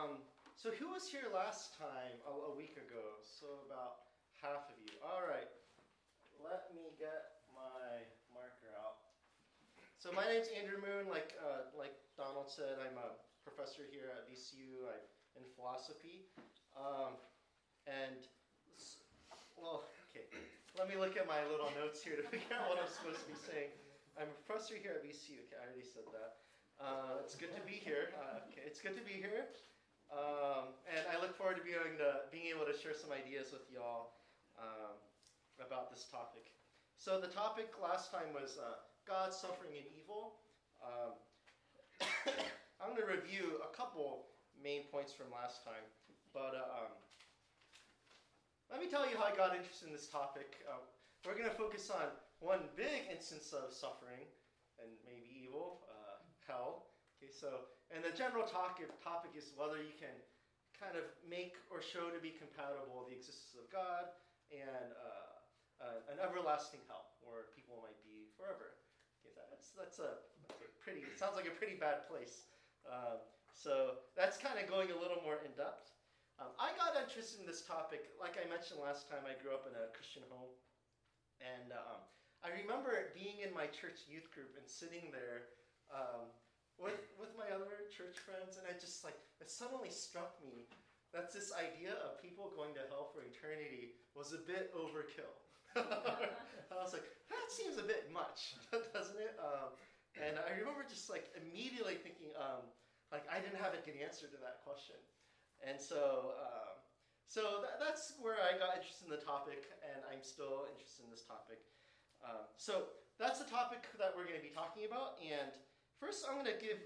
Um, so who was here last time, a, a week ago? So about half of you. All right. Let me get my marker out. So my name's Andrew Moon. Like uh, like Donald said, I'm a professor here at VCU in philosophy. Um, and well, okay. Let me look at my little notes here to figure out what I'm supposed to be saying. I'm a professor here at VCU. Okay, I already said that. Uh, it's good to be here. Uh, okay, it's good to be here. Um, and I look forward to being, to being able to share some ideas with y'all um, about this topic. So the topic last time was uh, God, suffering, and evil. Um, I'm going to review a couple main points from last time, but uh, um, let me tell you how I got interested in this topic. Uh, we're going to focus on one big instance of suffering and maybe evil, uh, hell. Okay, so and the general topic is whether you can kind of make or show to be compatible the existence of God and uh, uh, an everlasting hell, where people might be forever. Okay, that's that's a, that's a pretty. It sounds like a pretty bad place. Um, so that's kind of going a little more in depth. Um, I got interested in this topic, like I mentioned last time. I grew up in a Christian home, and um, I remember being in my church youth group and sitting there um, with, with my other church friends, and I just like, it suddenly struck me that this idea of people going to hell for eternity was a bit overkill. I was like, that seems a bit much, doesn't it? Um, and I remember just like immediately thinking, um, like I didn't have a good answer to that question. And so, um, so that, that's where I got interested in the topic, and I'm still interested in this topic. Um, so that's the topic that we're going to be talking about. And first, I'm going to give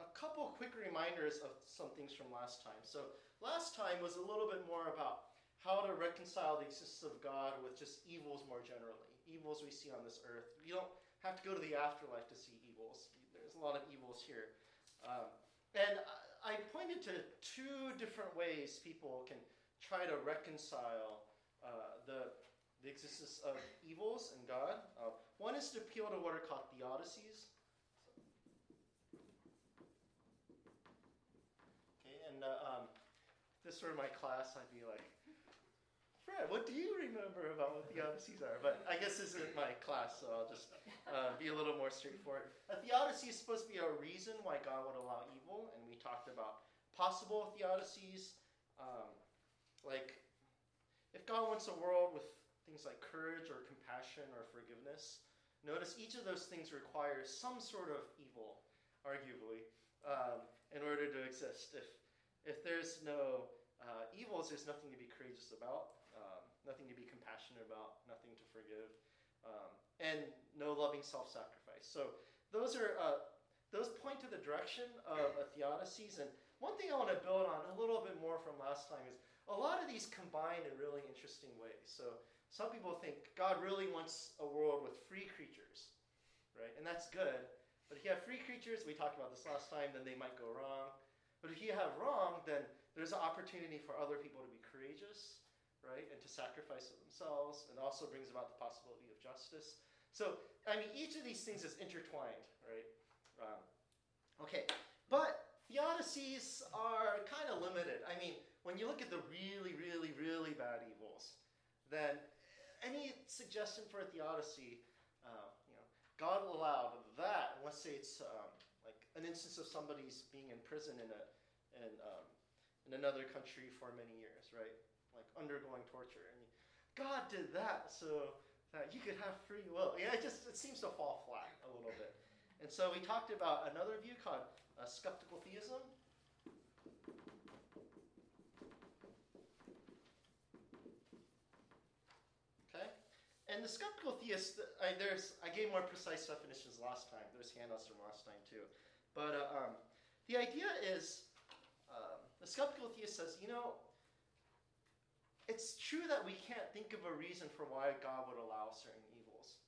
a couple quick reminders of some things from last time. So last time was a little bit more about how to reconcile the existence of God with just evils more generally, evils we see on this earth. You don't have to go to the afterlife to see evils. There's a lot of evils here. Um, and I pointed to two different ways people can try to reconcile uh, the the existence of evils and God. Uh, one is to appeal to what are called theodicies. Okay, and uh, um, this were my class, I'd be like, Fred, what do you remember about what theodicies are? But I guess this isn't my class, so I'll just uh, be a little more straightforward. A theodicy is supposed to be a reason why God would allow evil, and we talked about possible theodicies, um, like if God wants a world with things like courage or compassion or forgiveness. Notice each of those things requires some sort of evil, arguably, um, in order to exist. If, if there's no uh, evils, there's nothing to be courageous about, um, nothing to be compassionate about, nothing to forgive, um, and no loving self sacrifice. So those are. Uh, those point to the direction of a theodicies. And one thing I want to build on a little bit more from last time is a lot of these combine in really interesting ways. So some people think God really wants a world with free creatures, right? And that's good. But if you have free creatures, we talked about this last time, then they might go wrong. But if you have wrong, then there's an opportunity for other people to be courageous, right? And to sacrifice themselves, and also brings about the possibility of justice. So, I mean, each of these things is intertwined, right? Um, okay, but theodicies are kind of limited. I mean, when you look at the really, really, really bad evils, then any suggestion for a theodicy, uh, you know, God allowed that. Let's say it's um, an instance of somebody's being in prison in a in um, in another country for many years, right? Like undergoing torture, and God did that so that you could have free will. Yeah, it just it seems to fall flat a little bit. And so we talked about another view called uh, skeptical theism. Okay? And the skeptical theist, I, there's, I gave more precise definitions last time. There's handouts from last time too. But uh, um, the idea is um, the skeptical theist says, you know, it's true that we can't think of a reason for why God would allow certain evils.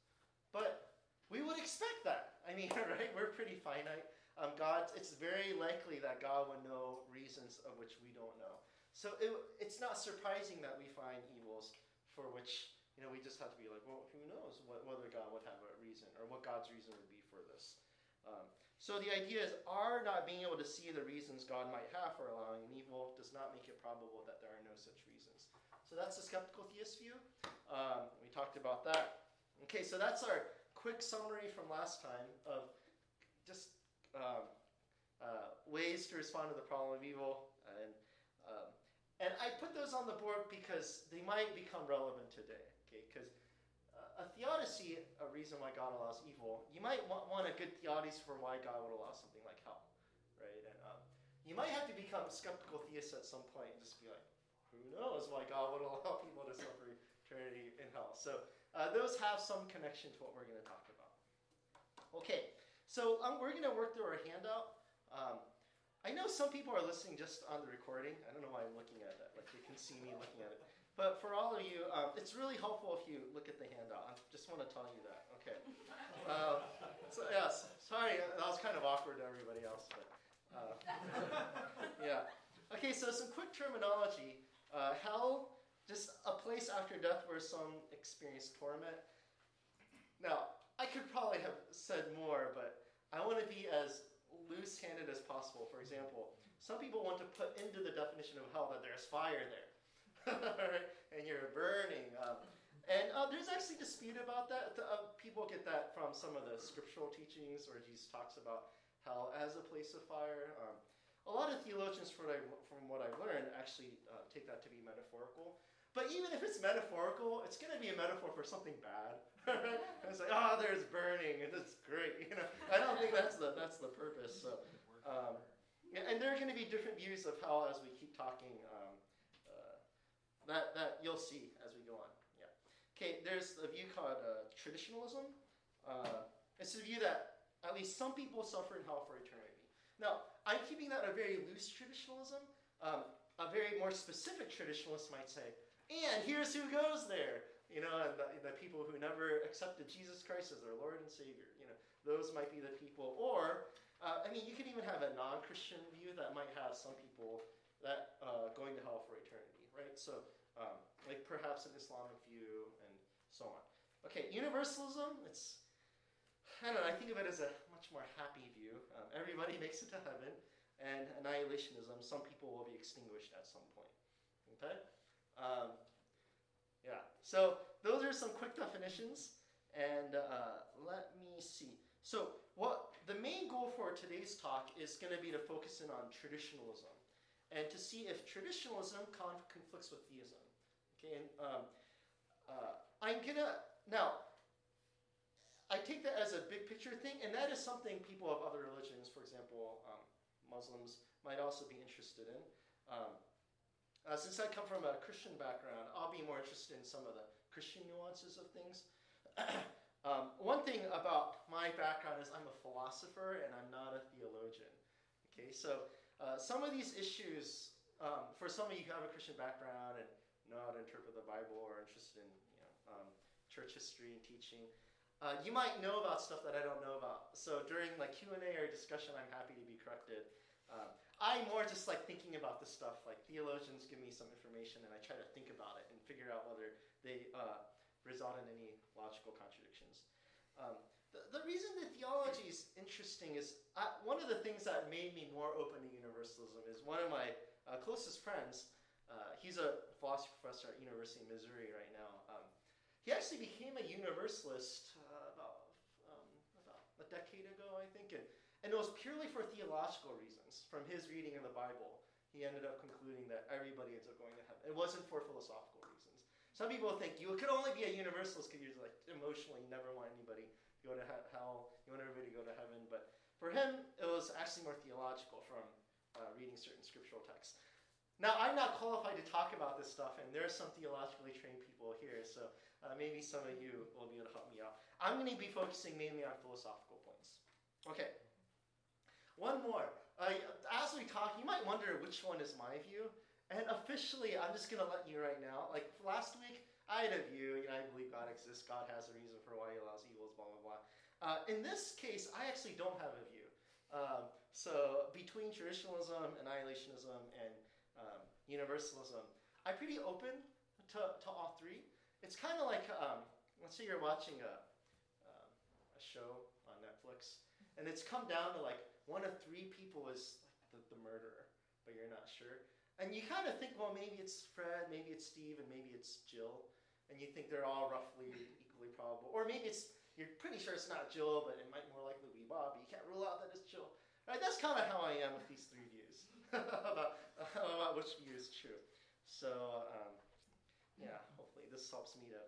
But we would expect that. I mean, right? We're pretty finite. Um, God, it's very likely that God would know reasons of which we don't know. So it, it's not surprising that we find evils for which you know, we just have to be like, well, who knows what, whether God would have a reason or what God's reason would be for this. Um, So the idea is our not being able to see the reasons God might have for allowing an evil does not make it probable that there are no such reasons. So that's the skeptical theist view. Um, we talked about that. Okay, so that's our quick summary from last time of just um, uh, ways to respond to the problem of evil. And, um, and I put those on the board because they might become relevant today. A theodicy, a reason why God allows evil, you might want, want a good theodicy for why God would allow something like hell, right? And um, you might have to become a skeptical theist at some point and just be like, who knows why God would allow people to suffer eternity in hell? So uh, those have some connection to what we're going to talk about. Okay, so um, we're going to work through our handout. Um, I know some people are listening just on the recording. I don't know why I'm looking at that. Like they can see me looking at it. But for all of you, um, it's really helpful if you look at the handout. I just want to tell you that. Okay. Uh, so yes, sorry, that was kind of awkward to everybody else, but uh, yeah. Okay, so some quick terminology. Uh, hell, just a place after death where some experience torment. Now, I could probably have said more, but I want to be as loose-handed as possible. For example, some people want to put into the definition of hell that there's fire there. and you're burning. Um, and uh, there's actually dispute about that. Uh, people get that from some of the scriptural teachings where Jesus talks about hell as a place of fire. Um, a lot of theologians, from what, I, from what I've learned, actually uh, take that to be metaphorical. But even if it's metaphorical, it's going to be a metaphor for something bad. it's like, oh, there's burning, and it's great. You know, I don't think that's the that's the purpose. So, um, and there are going to be different views of hell as we keep talking. That, that you'll see as we go on. Yeah. Okay, there's a view called uh, traditionalism. Uh, it's a view that at least some people suffer in hell for eternity. Now, I'm keeping that a very loose traditionalism. Um, a very more specific traditionalist might say, and here's who goes there. You know, and the, the, people who never accepted Jesus Christ as their Lord and Savior. You know, those might be the people. Or, uh, I mean, you could even have a non-Christian view that might have some people that uh, going to hell for eternity, right? So um, like perhaps an Islamic view and so on. Okay, universalism, it's, I don't know, I think of it as a much more happy view. Um, everybody makes it to heaven. And annihilationism, some people will be extinguished at some point. Okay? Um, yeah, so those are some quick definitions. And uh, let me see. So, what the main goal for today's talk is going to be to focus in on traditionalism and to see if traditionalism conflicts with theism. Okay, and um, uh, I'm gonna now. I take that as a big picture thing, and that is something people of other religions, for example, um, Muslims, might also be interested in. Um, uh, since I come from a Christian background, I'll be more interested in some of the Christian nuances of things. um, one thing about my background is I'm a philosopher and I'm not a theologian. Okay, so uh, some of these issues, um, for some of you who have a Christian background and know how to interpret the Bible or interested in you know, um, church history and teaching, uh, you might know about stuff that I don't know about. So during like Q and A or discussion, I'm happy to be corrected. Um, I'm more just like thinking about this stuff. Like theologians give me some information, and I try to think about it and figure out whether they uh, result in any logical contradictions. Um, the, the, reason the theology is interesting is I, uh, one of the things that made me more open to universalism is one of my uh, closest friends uh, he's a philosophy professor at University of Missouri right now. Um, he actually became a universalist uh, about um, about a decade ago, I think, and, and it was purely for theological reasons. From his reading of the Bible, he ended up concluding that everybody ends up going to heaven. It wasn't for philosophical reasons. Some people think you could only be a universalist because you're like emotionally you never want anybody to go to hell. You want everybody to go to heaven. But for him, it was actually more theological from uh, reading certain scriptural texts. Now, I'm not qualified to talk about this stuff, and there are some theologically trained people here, so uh, maybe some of you will be able to help me out. I'm going to be focusing mainly on philosophical points. Okay. One more. Uh, as we talk, you might wonder which one is my view. And officially, I'm just going to let you right now. Like last week, I had a view. You know, I believe God exists. God has a reason for why He allows evils. Blah blah blah. Uh, in this case, I actually don't have a view. Um, so between traditionalism, annihilationism, and um, universalism. I'm pretty open to, to all three. It's kind of like, um, let's say you're watching a, um, a show on Netflix, and it's come down to like one of three people is like the, the murderer, but you're not sure. And you kind of think, well, maybe it's Fred, maybe it's Steve, and maybe it's Jill, and you think they're all roughly equally probable. Or maybe it's you're pretty sure it's not Jill, but it might more likely be Bob. But you can't rule out that it's Jill. Right? That's kind of how I am with these three views about, which view is true. So um, yeah, hopefully this helps me to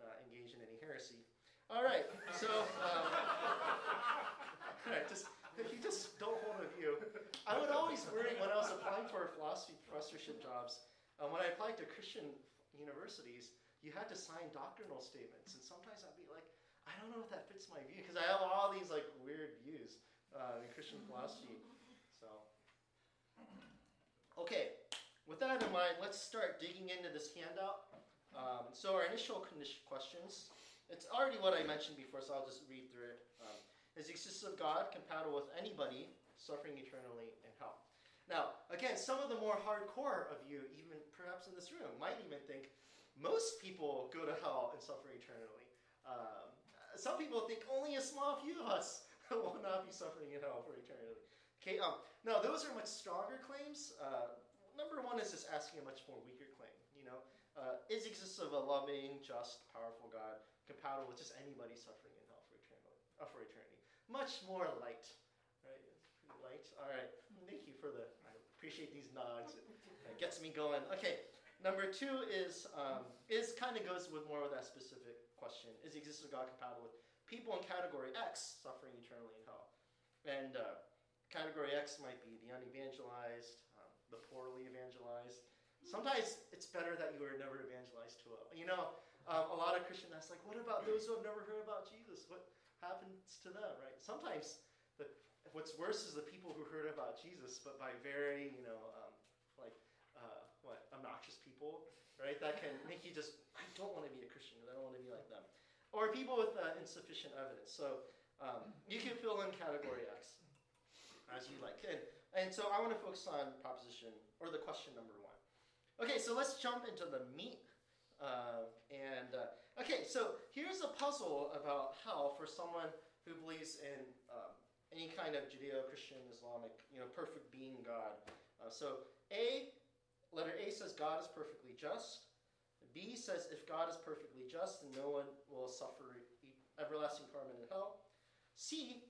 not engage in any heresy. All right, so um, all right, just you just don't hold a view. I would always worry when I was applying for philosophy professorship jobs. Um, when I applied to Christian universities, you had to sign doctrinal statements, and sometimes I'd be like, I don't know if that fits my view because I have all these like weird views uh, in Christian philosophy. Okay, with that in mind, let's start digging into this handout. Um, so our initial questions it's already what I mentioned before, so I'll just read through it. Um, is the existence of God compatible with anybody suffering eternally in hell? Now, again, some of the more hardcore of you, even perhaps in this room, might even think most people go to hell and suffer eternally. Um, some people think only a small few of us will not be suffering in hell for eternity. Okay, um, no, those are much stronger claims. Uh, number one is just asking a much more weaker claim. You know, uh, is the existence of a loving, just, powerful God compatible with just anybody suffering in hell for eternity. Uh, for eternity. Much more light, right? Pretty light. All right. Thank you for the. I appreciate these nods. It, it gets me going. Okay. Number two is um, is kind of goes with more of that specific question: Is the existence of God compatible with people in category X suffering eternally in hell? And uh, category X might be the unevangelized, um, the poorly evangelized. Sometimes it's better that you were never evangelized to a. You know, um, a lot of Christians ask, like, what about those who have never heard about Jesus? What happens to them, right? Sometimes the, what's worse is the people who heard about Jesus, but by very, you know, um, like, uh, what, obnoxious people, right? That can make you just, I don't want to be a Christian I don't want to be like them. Or people with uh, insufficient evidence. So um, you can fill in category X as you like. And, and so I want to focus on proposition, or the question number one. Okay, so let's jump into the meat uh, and uh, okay, so here's a puzzle about hell for someone who believes in um, any kind of Judeo-Christian, Islamic, you know, perfect being God. Uh, so A, letter A says God is perfectly just. B says if God is perfectly just, then no one will suffer everlasting torment in hell. C,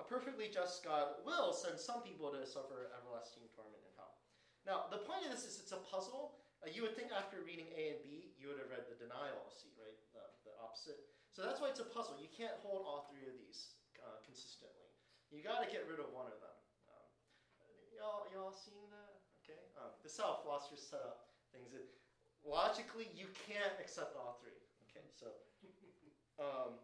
a perfectly just God will send some people to suffer everlasting torment in hell. Now, the point of this is it's a puzzle uh, you would think after reading A and B, you would have read the denial seat, right? The, the opposite. So that's why it's a puzzle. You can't hold all three of these uh, consistently. You got to get rid of one of them. Um, y'all, y'all seeing that? Okay. Um, this is how philosophers set up things. It, logically, you can't accept all three. Okay. So, um,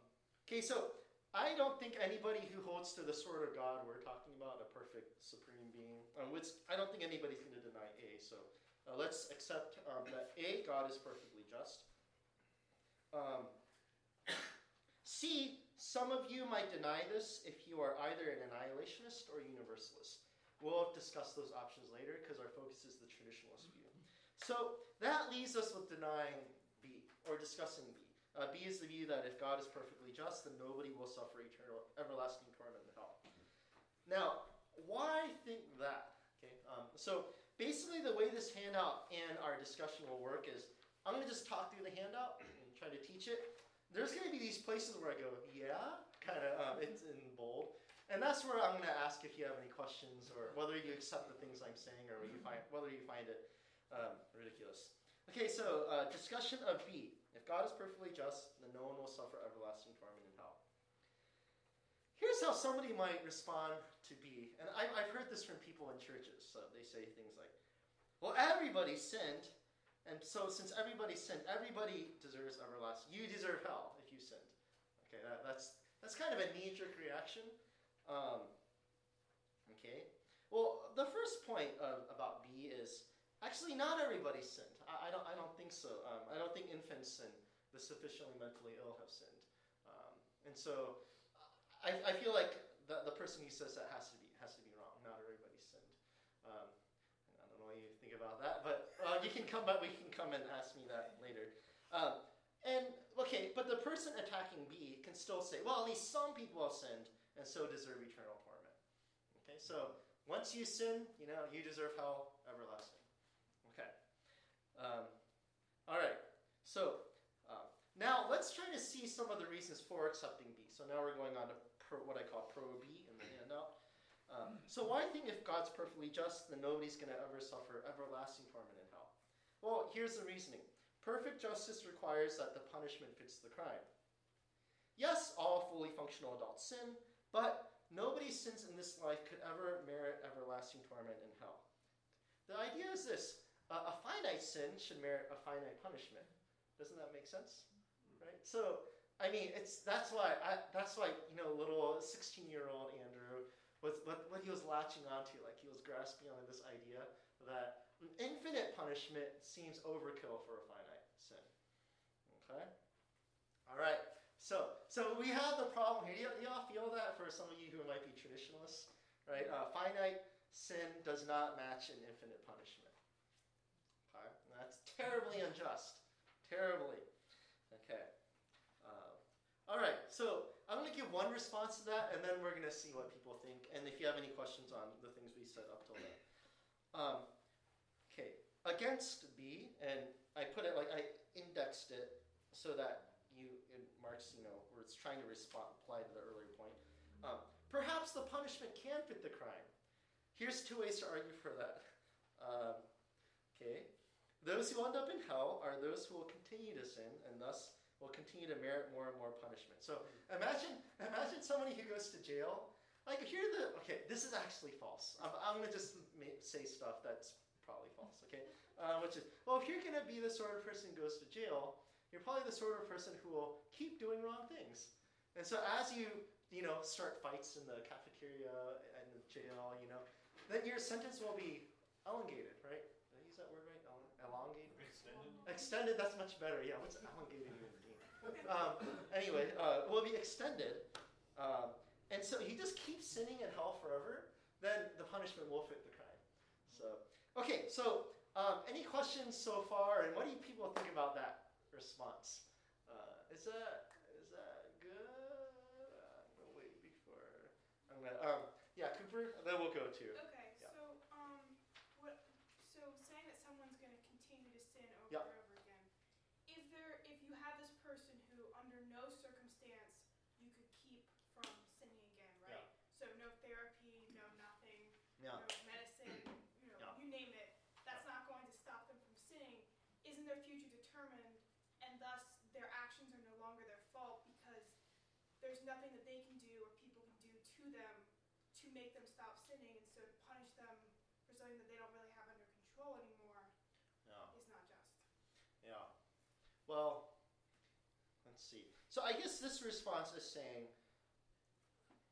okay. So I don't think anybody who holds to the sort of God we're talking about, a perfect supreme being, um, I don't think anybody's going to deny A. So. Uh, let's accept um, that A, God is perfectly just. Um, C, some of you might deny this if you are either an annihilationist or universalist. We'll discuss those options later because our focus is the traditionalist view. So that leaves us with denying B, or discussing B. Uh, B is the view that if God is perfectly just, then nobody will suffer eternal, everlasting torment in hell. Now, why think that? Okay, um, so basically the way this handout and our discussion will work is I'm going to just talk through the handout and try to teach it. There's going to be these places where I go, yeah, kind of, um, it's in bold. And that's where I'm going to ask if you have any questions or whether you accept the things I'm saying or you find, whether you find it um, ridiculous. Okay, so uh, discussion of B. God is perfectly just, then no one will suffer everlasting torment in hell. Here's how somebody might respond to B. And I, I've heard this from people in churches. So they say things like, well, everybody sinned. And so since everybody sinned, everybody deserves everlasting. You deserve hell if you sinned. Okay, that, that's, that's kind of a knee-jerk reaction. Um, okay. Well, the first point of, about B is actually not everybody sinned. I, I don't, I don't think so. Um, I don't think infants and the sufficiently mentally ill have sinned. Um, and so I, I feel like the, the person who says that has to be has to be wrong. Not everybody sinned. Um, I don't know what you think about that, but uh, you can come back. We can come and ask me that later. Um, and okay, but the person attacking B can still say, well, at least some people have sinned, and so deserve eternal torment. Okay, so once you sin, you know, you deserve hell. Um, all right. So uh, now let's try to see some of the reasons for accepting B. So now we're going on to pro, what I call pro B in the handout. Um, so why think if God's perfectly just, then nobody's going to ever suffer everlasting torment in hell? Well, here's the reasoning. Perfect justice requires that the punishment fits the crime. Yes, all fully functional adults sin, but nobody's sins in this life could ever merit everlasting torment in hell. The idea is this uh, a finite sin should merit a finite punishment. Doesn't that make sense? Right? So, I mean, it's that's why I, that's why you know, little 16 year old Andrew was what, what he was latching onto, like he was grasping on this idea that infinite punishment seems overkill for a finite sin. Okay. All right. So, so we have the problem here. Do, you, all feel that for some of you who might be traditionalists, right? Uh, finite sin does not match an infinite punishment. Terribly unjust. Terribly. Okay. Uh, all right. So I'm going to give one response to that, and then we're going to see what people think. And if you have any questions on the things we said up till now. Um, okay. Against B, and I put it like I indexed it so that you in Mark's, you know, where it's trying to respond, apply to the earlier point. Um, perhaps the punishment can fit the crime. Here's two ways to argue for that. Um, okay, those who end up in hell are those who will continue to sin and thus will continue to merit more and more punishment. So imagine, imagine somebody who goes to jail. Like here, the okay, this is actually false. I'm, I'm gonna just say stuff that's probably false. Okay, uh, which is well, if you're gonna be the sort of person who goes to jail, you're probably the sort of person who will keep doing wrong things. And so as you, you know, start fights in the cafeteria and the jail, you know, then your sentence will be elongated, right? Did I use that word right? Elongated? Extended? Extended, that's much better. Yeah, what's elongated mean? Um, anyway, uh, will be extended. Um, and so he just keeps sinning in hell forever, then the punishment will fit the crime. So, okay, so um, any questions so far, and what do you people think about that? response. Uh, is that is that good? I'm gonna wait before I'm gonna. Um, yeah, Cooper. Then we'll go to. Okay, yeah. so um, what? So saying that someone's gonna continue to sin over yep. and over again. If there, if you have this person who, under no circumstance, you could keep from sinning again, right? Yeah. So no therapy, no nothing, yeah. no medicine, you know, yeah. you name it. That's not going to stop them from sinning. Isn't their future determined and thus their actions are no longer their fault because there's nothing that they can do or people can do to them to make them stop sinning, and so to punish them for something that they don't really have under control anymore yeah. is not just. Yeah. Well, let's see. So I guess this response is saying,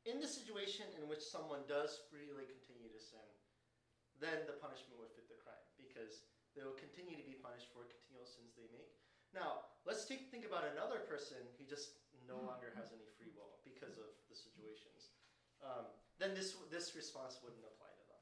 in the situation in which someone does freely continue to sin, then the punishment would fit the crime because they will continue to be punished for continual sins they make. Now, let's take, think about another person who just no longer has any free will because of the situations. Um, then this, this response wouldn't apply to them.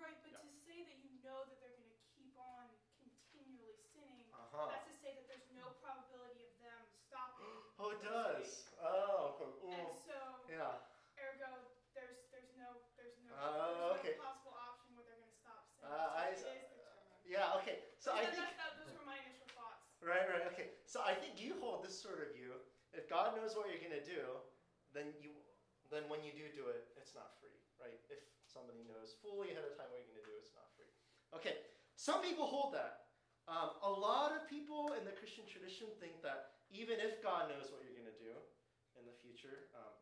Right, but yeah. to say that you know that they're going to keep on continually sinning, uh-huh. that's to say that there's no probability of them stopping. oh, it does. Oh, ooh. And so, yeah. ergo, there's there's no there's no, uh, there's okay. no possible option where they're going to stop sinning. Uh, I, so yeah. Okay. So I think. That, that, those were my initial thoughts. Right, right, okay. So I think you hold this sort of view. If God knows what you're going to do, then you, then when you do do it, it's not free, right? If somebody knows fully ahead of time what you're going to do, it's not free. Okay, some people hold that. Um, a lot of people in the Christian tradition think that even if God knows what you're going to do in the future, um,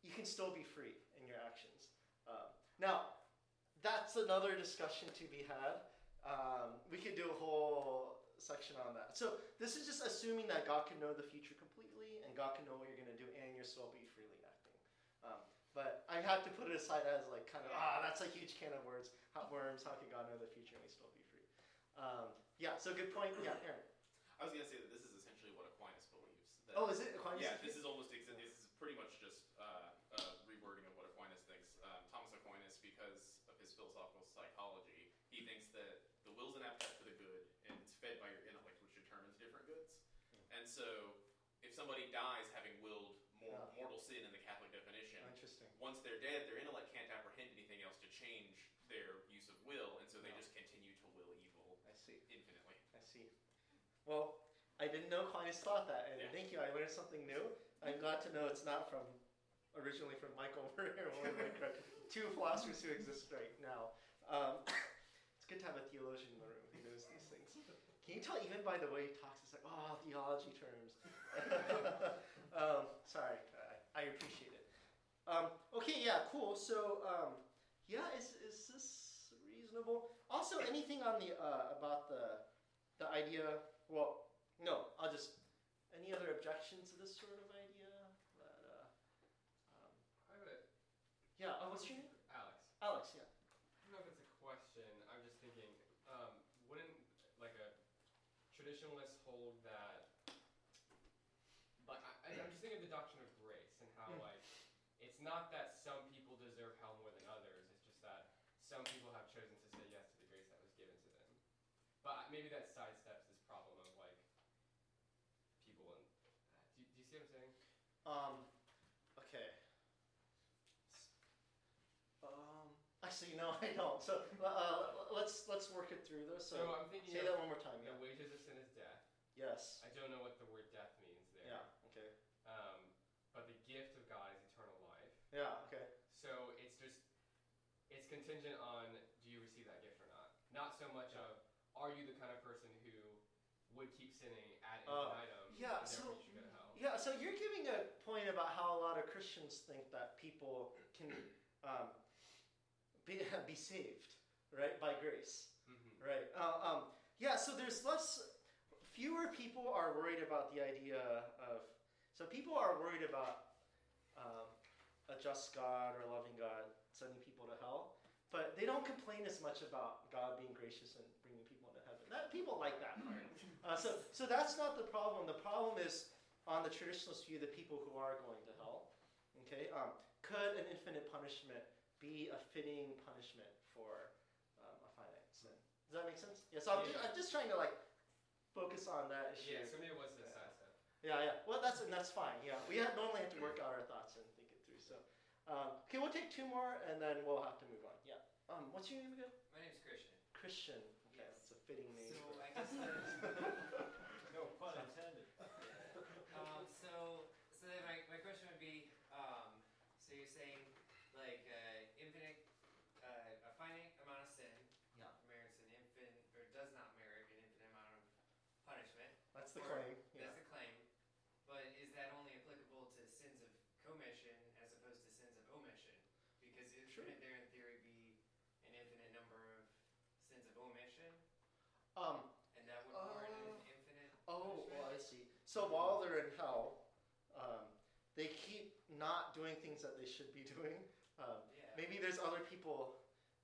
you can still be free in your actions. Uh, now, that's another discussion to be had. Um, we could do a whole section on that. So this is just assuming that God can know the future completely, and God can know what you're going to do, and you're still be but I have to put it aside as like kind of ah, that's a huge can of words. Hot worms. How can God know the future and we still be free? Um, yeah. So good point. Yeah, Aaron. I was going to say that this is essentially what Aquinas believes. That, oh, is it Aquinas? Yeah, this is almost exactly this is pretty much just uh, a rewording of what Aquinas thinks. Um, Thomas Aquinas, because of his philosophical psychology, he thinks that the will's an appetite for the good, and it's fed by your intellect, which determines different goods. And so, if somebody dies having willed mor- Yeah. mortal sin in the Catholic definition, once they're dead, their intellect can't apprehend anything else to change their use of will, and so they No. just continue to will evil I see. infinitely. I see. Well, I didn't know Aquinas thought that, and Yeah. thank you. I learned something new. I'm glad to know it's not from originally from Michael Murray or William Lane Craig, two philosophers who exist right now. Um, it's good to have a theologian in the room who knows these things. Can you tell even by the way he talks? It's like, oh, theology terms. um, sorry, I, I appreciate it. Um, okay, yeah, cool. So, um, yeah, is, is this reasonable? Also, anything on the uh, about the the idea? Well, no, I'll just. Any other objections to this sort of idea? That, uh, um, I yeah. Oh, what's your name? Alex. Alex. Yeah. I don't know if it's a question. I'm just thinking, um, wouldn't like a traditionalist hold that? Like, I, I- I'm just thinking of the doctrine of grace and how Hmm. like it's not that some people deserve hell more than others. It's just that some people have chosen to say yes to the grace that was given to them. But maybe that sidesteps this problem of like people and. Do, do you see what I'm saying? Um. Okay. Um. Actually, no, I don't. So uh, let's let's work it through though. So, So, I'm thinking say that one more time. the Yeah. wages of sin is death. Yes. I don't know what the word death means there. Yeah. Okay. Um, but the gift of God is eternal life. Yeah. Okay. So it's just it's contingent on do you receive that gift or not. Not so much Yeah. of are you the kind of person who would keep sinning ad Uh, infinitum yeah, and so- therefore you go to hell. Yeah, so you're giving a point about how a lot of Christians think that people can um, be, be saved, right, by grace, hmm right? Uh, um, yeah, so there's less, fewer people are worried about the idea of, so people are worried about um, a just God or a loving God sending people to hell, but they don't complain as much about God being gracious and bringing people into heaven. That people like that part. Uh, so, so that's not the problem. The problem is on the traditionalist view, the people who are going to hell. Okay, um, could an infinite punishment be a fitting punishment for um, a finite sin? Does that make sense? Yeah. So I'm, Yeah. I'm just trying to like focus on that issue. Yeah, so maybe it was the Yeah. Yeah, yeah. Well, that's and that's fine. Yeah, we have, normally have to work out our thoughts and think it through. So, um, okay, we'll take two more and then we'll have to move on. Yeah. Um, what's your name again? My name's Christian. Christian. Okay, Yes. that's a fitting name. So I guess the, No pun intended. um, so so then my, my question would be, um, so you're saying like uh, infinite, uh, a finite amount of sin Yeah. merits an infinite or does not merit an infinite amount of punishment. That's the Or- claim. Yeah. That's the claim. But is that only applicable to sins of commission as opposed to sins of omission? Because it, Sure. shouldn't there in theory be an infinite number of sins of omission? Um. And that would warrant Uh, an infinite Oh, well, I see. So while they're in hell, um, they keep not doing things that they should be doing. Um, Yeah. maybe there's other people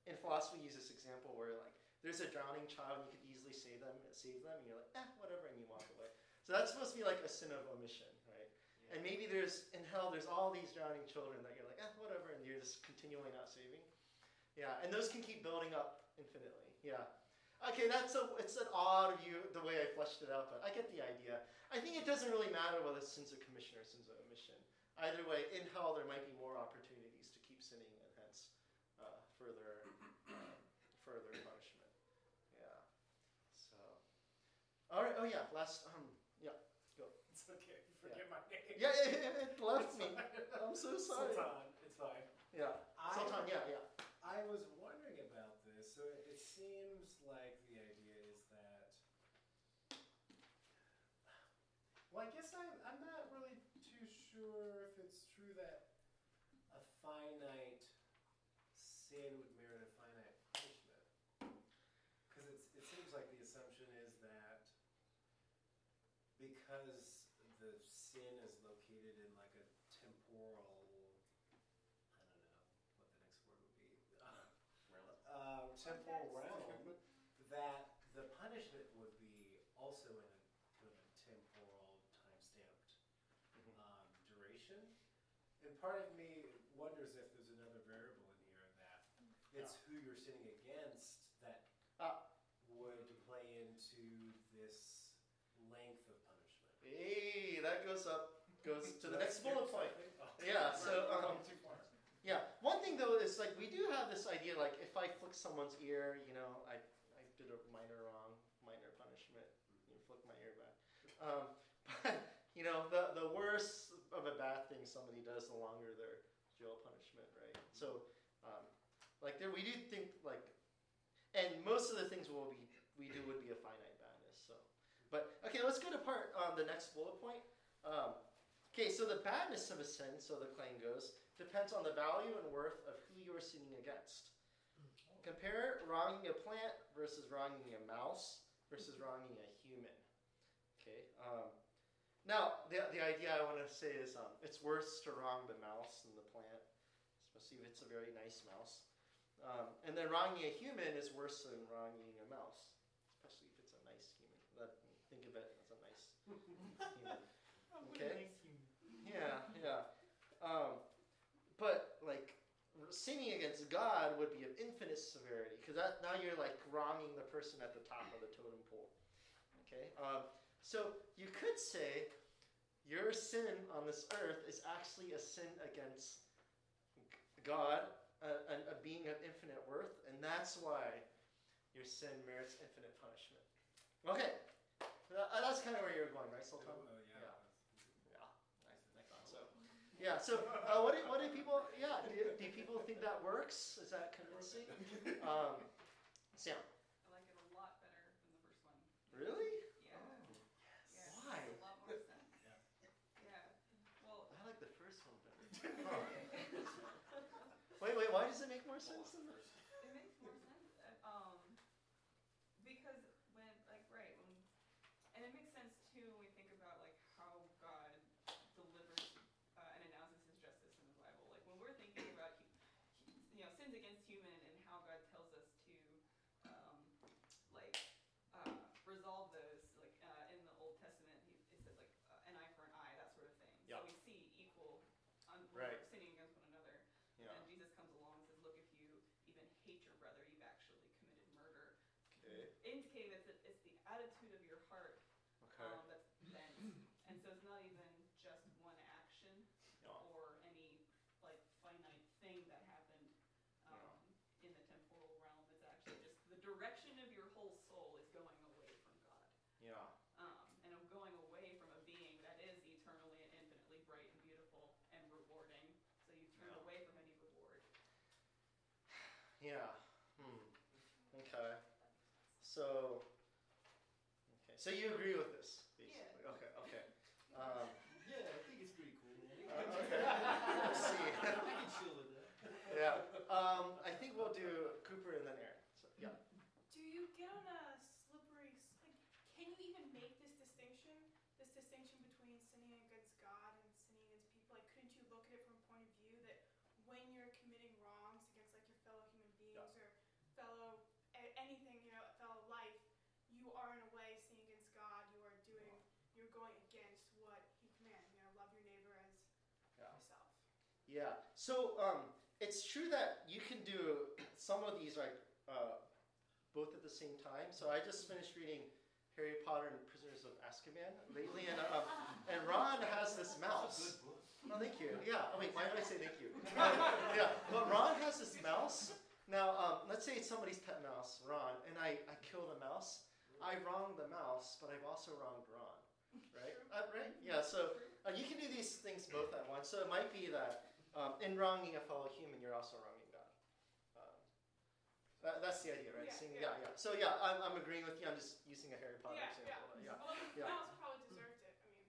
in philosophy use this example where like there's a drowning child, you could easily save them, save them, and you're like, eh, whatever, and you walk away. So that's supposed to be like a sin of omission, right? Yeah. And maybe there's in hell there's all these drowning children that you're like, eh, whatever, and you're just continually not saving. Yeah, and those can keep building up infinitely. Yeah. Okay, that's a it's an odd view the way I fleshed it out, but I get the idea. I think it doesn't really matter whether it's sins of commission or sins of omission. Either way, in hell there might be more opportunities to keep sinning and hence uh, further um, further punishment. Yeah. So. All right. Oh yeah. Last. Um. Yeah. Go. It's okay. Forget my name. Yeah. It, it, it left me. I'm so sorry. Sultan. It's fine. Yeah. I, Sultan. Yeah. Yeah. I was wondering about this. So it, it seems like the idea is that. Well, I guess I'm, I'm not really too sure if it's true that a finite sin would merit a finite punishment. Because it seems like the assumption is that because the sin is located in like a temporal, I don't know what the next word would be, uh, uh, temporal realm, that the punishment would be also in a kind of a temporal, time-stamped um, duration. And part of me wonders if there's another variable in here that it's who you're sitting against that Ah. would play into this length of punishment. Hey, that goes up. Goes to the next bullet point. Oh. Yeah, so, um, going too far. Yeah. because like we do have this idea like if I flick someone's ear, you know, I, I did a minor wrong, minor punishment. You flick my ear back. Um, but you know, the the worse of a bad thing somebody does, the longer their jail punishment, right? So, um, like there, we do think like, and most of the things will be we do would be a finite badness. So, but okay, let's go to part um, the next bullet point. Um, okay, so the badness of a sin, so the claim goes, depends on the value and worth of who you are sinning against. Compare wronging a plant versus wronging a mouse versus wronging a human. Okay. Now, the, the idea I want to say is um, it's worse to wrong the mouse than the plant, especially if it's a very nice mouse. Um, and then wronging a human is worse than wronging a mouse, especially if it's a nice human. That, think of it as a nice human. Okay. Yeah, yeah. Um, but like sinning against God would be of infinite severity because now you're like wronging the person at the top of the totem pole. Okay. Um, so you could say your sin on this earth is actually a sin against God, a, a, being of infinite worth, and that's why your sin merits infinite punishment. Okay. Uh, that's kind of where you're going, right, Sultan? Oh, yeah. Yeah. Yeah, I, I thought so. Yeah. So, uh, what do what do people? Yeah. Do, do people think that works? Is that convincing? Um, Sam. I like it a lot better than the first one. Really? Yeah. Yeah, it Why? makes a lot more sense. Yeah. Well, I like the first one better. Huh. Wait, wait. Why does it make more sense than the? it makes more sense. uh, Um, because when, like, right, when, and it makes sense too when we think about like how God delivers uh, and announces His justice in the Bible. Like when we're thinking about, hu- hu- you know, sins against human and how God tells us to, um, like, uh, resolve those. Like uh, in the Old Testament, he, it says like uh, an eye for an eye, that sort of thing. Yeah. So we see equal, un- when Right. we're sinning against one another. Yeah. And Jesus comes along and says, look, if you even hate your brother, you've actually committed murder. Okay. Indicating that it's, it's the attitude of your heart Okay. um, that's bent. and so it's not even just one action Yeah. or any like finite thing that happened um, in the temporal realm. It's actually just the direction of your whole soul is going away from God. Yeah. Um, and I'm going away from a being that is eternally and infinitely bright and beautiful and rewarding. So you turn Yeah. away from any reward. Yeah. Hmm. Okay. So. Okay. So you agree with this, basically? Okay. Okay. Um, Yeah, I think it's pretty cool, man. Uh, okay. Let's see. I can chill with that. yeah. Um, I think we'll do Cooper and then Aaron. So, yeah. Do you get on a slippery? s- Like, can you even make this distinction? This distinction between sinning against God and sinning against people. Like, couldn't you look at it from a point of view that when you're committing wrongs against like your fellow human beings or fellow a- anything, you know, fellow life, you are in a way sinning against God. You are doing. You're going against what He commanded. You know, love your neighbor as Yeah. yourself. Yeah. So um, it's true that you can do some of these like uh, both at the same time. So I just finished reading Harry Potter and Prisoners of Azkaban lately, and uh, and Ron has this mouse. Good book. Oh, thank you. Yeah. Oh, wait, why did I say thank you? Um, yeah. But Ron has this mouse. Now, um, let's say it's somebody's pet mouse, Ron, and I, I kill the mouse. I wronged the mouse, but I've also wronged Ron. Right? Uh, right? Yeah. So uh, you can do these things both at once. So it might be that um, in wronging a fellow human, you're also wronging God. Um, that, that's the idea, right? Yeah, Seeing- yeah. yeah, yeah. So yeah, I'm, I'm agreeing with you. I'm just using a Harry Potter Yeah, example. yeah. yeah. Although the Yeah. mouse probably deserved it. I mean,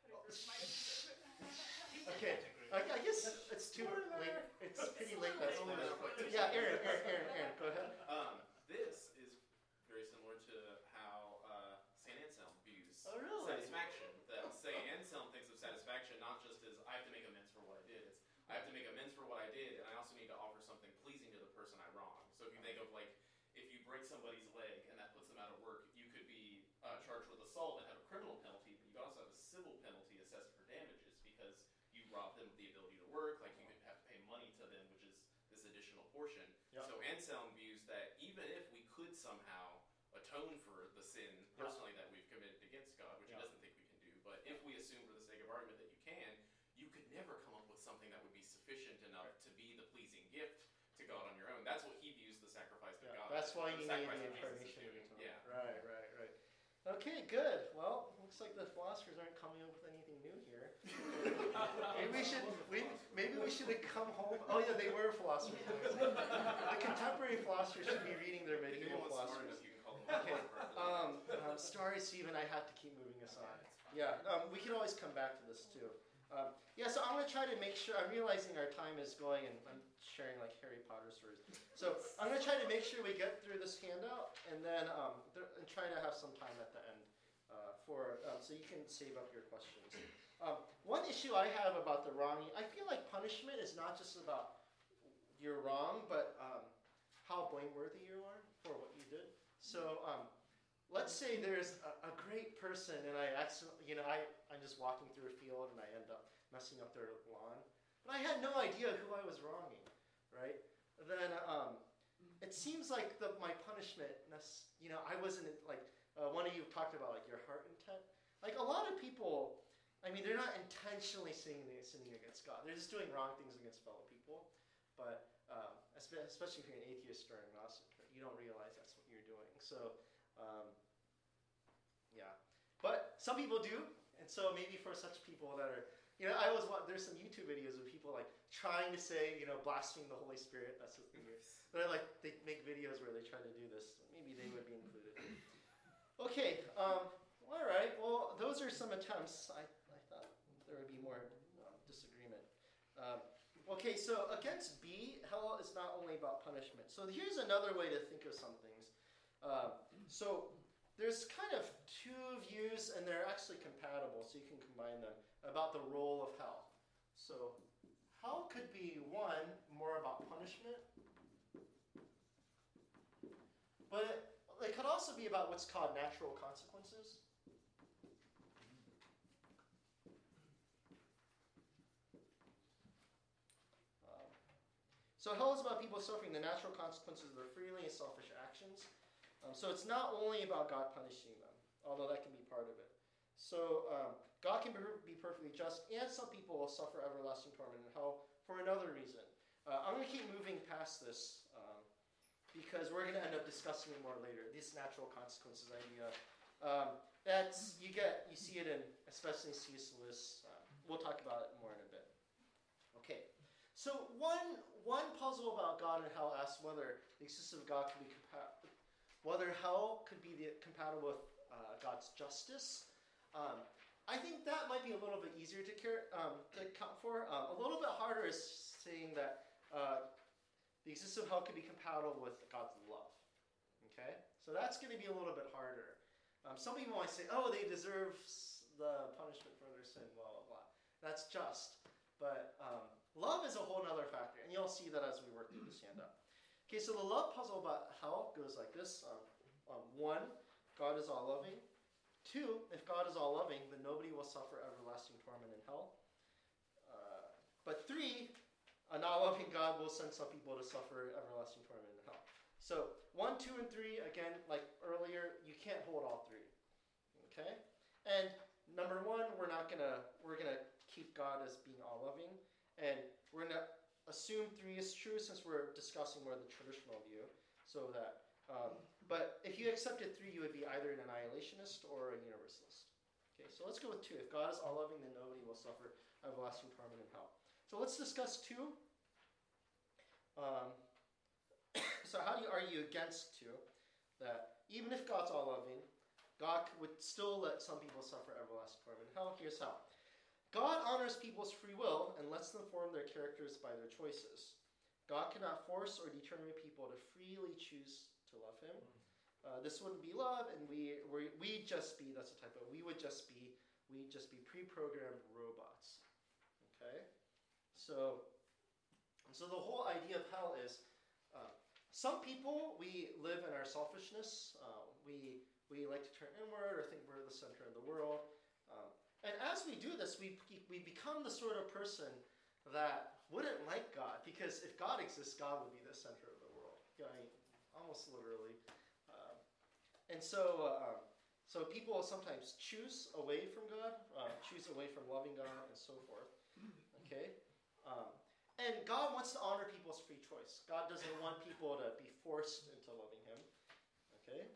Pettigrew might have it. Okay. I, I guess it's too late. It's pretty late. That's Only fine. real quick. Yeah, Aaron, Aaron, Aaron, Aaron, go ahead. Um, this is very similar to how uh, Saint Anselm views Oh, really? satisfaction. That Saint Anselm thinks of satisfaction not just as I have to make amends for what I did. It's I have to make amends for what I did, and I also need to offer something pleasing to the person I wronged. So if you think of like if you break somebody's leg and that puts them out of work, you could be uh, charged with assault and have a criminal penalty, but you could also have a civil penalty assessed for damages because you robbed them of the ability to work. Like you could have to pay money to them, which is this additional portion. Yeah. So Anselm views that even if we could somehow atone for the sin personally that we've committed against God, which he doesn't think we can do, but if we assume for the sake of argument that you can, you could never come up with something that would be sufficient enough to be the pleasing gift to God on your own. That's what he views the sacrifice to Yeah, God. that's why you need the incarnation of doing. atonement. Yeah. Right, right, right. Okay, good. Well, looks like the philosophers aren't coming up with anything new here. maybe we should we, maybe we should have come home. Oh yeah, they were philosophers. the contemporary philosophers should be reading their medieval philosophers. enough, you can call them Okay. Um, um, sorry, Stephen. I have to keep moving us on. Yeah, um, we can always come back to this too. Um, yeah, so I'm gonna try to make sure. I'm realizing our time is going, and I'm sharing like Harry Potter stories. So I'm gonna try to make sure we get through this handout, and then um, th- and try to have some time at the end uh, for um, so you can save up your questions. Um, one issue I have about the wronging, I feel like punishment is not just about you're wrong, but um, how blameworthy you are for what you did. So um, let's say there's a, a great person and I accidentally, you know, I, I'm just walking through a field and I end up messing up their lawn. But I had no idea who I was wronging, right? Then um, it seems like the, my punishment, you know, I wasn't like, uh, one of you talked about like your heart intent. Like a lot of people, I mean, they're not intentionally sinning, sinning against God. They're just doing wrong things against fellow people. But um, especially if you're an atheist or an agnostic, you don't realize that's what you're doing. So, um, yeah. But some people do, and so maybe for such people that are, you know, I was wa- there's some YouTube videos of people like trying to say, you know, blaspheme the Holy Spirit. That's what they do. They're like they make videos where they try to do this. Maybe they would be included. Okay. Um, all right. Well, those are some attempts. I, there would be more um, disagreement. Um, okay. So against B, hell is not only about punishment. So here's another way to think of some things. Um, so there's kind of two views, and they're actually compatible, so you can combine them about the role of hell. So hell could be one more about punishment, but it, it could also be about what's called natural consequences. So hell is about people suffering the natural consequences of their freely and selfish actions. Um, so it's not only about God punishing them, although that can be part of it. So um, God can be, perfectly just, and some people will suffer everlasting torment in hell for another reason. Uh, I'm going to keep moving past this um, because we're going to end up discussing it more later. This natural consequences idea. Um, that's you get you see it in especially C.S. Lewis. Uh, we'll talk about it more in a bit. Okay. So one one puzzle about God and hell asks whether the existence of God can be compa- whether hell could be the, compatible with uh, God's justice. Um, I think that might be a little bit easier to, care, um, to account for. Um, a little bit harder is saying that uh, the existence of hell could be compatible with God's love. Okay, so that's going to be a little bit harder. Um, some people might say, "Oh, they deserve the punishment for their sin." Blah blah blah. That's just, but um, love is a whole other factor, and you'll see that as we work through this handout. Okay, so the love puzzle about hell goes like this. Um, um, one, God is all loving. Two, if God is all loving, then nobody will suffer everlasting torment in hell. Uh, but three, a not loving God will send some people to suffer everlasting torment in hell. So one, two, and three, again, like earlier, you can't hold all three. Okay? And number one, we're not gonna we're gonna keep God as being all loving. And we're gonna assume three is true since we're discussing more of the traditional view. So that um, but if you accepted three, you would be either an annihilationist or a universalist. Okay, so let's go with two. If God is all loving, then nobody will suffer everlasting torment in hell. So let's discuss two. Um, so how do you argue against two? That even if God's all loving, God would still let some people suffer everlasting torment in hell. Here's how. God honors people's free will and lets them form their characters by their choices. God cannot force or determine people to freely choose to love Him. Uh, this wouldn't be love, and we we we just be that's a typo. We would just be we just be pre-programmed robots. Okay, so so the whole idea of hell is uh, some people we live in our selfishness. Uh, we we like to turn inward or think we're the center of the world. Um, and as we do this, we we become the sort of person that wouldn't like God because if God exists, God would be the center of the world. I mean, almost literally. Um, and so, uh, so people sometimes choose away from God, uh, choose away from loving God, and so forth. Okay, um, and God wants to honor people's free choice. God doesn't want people to be forced into loving Him. Okay?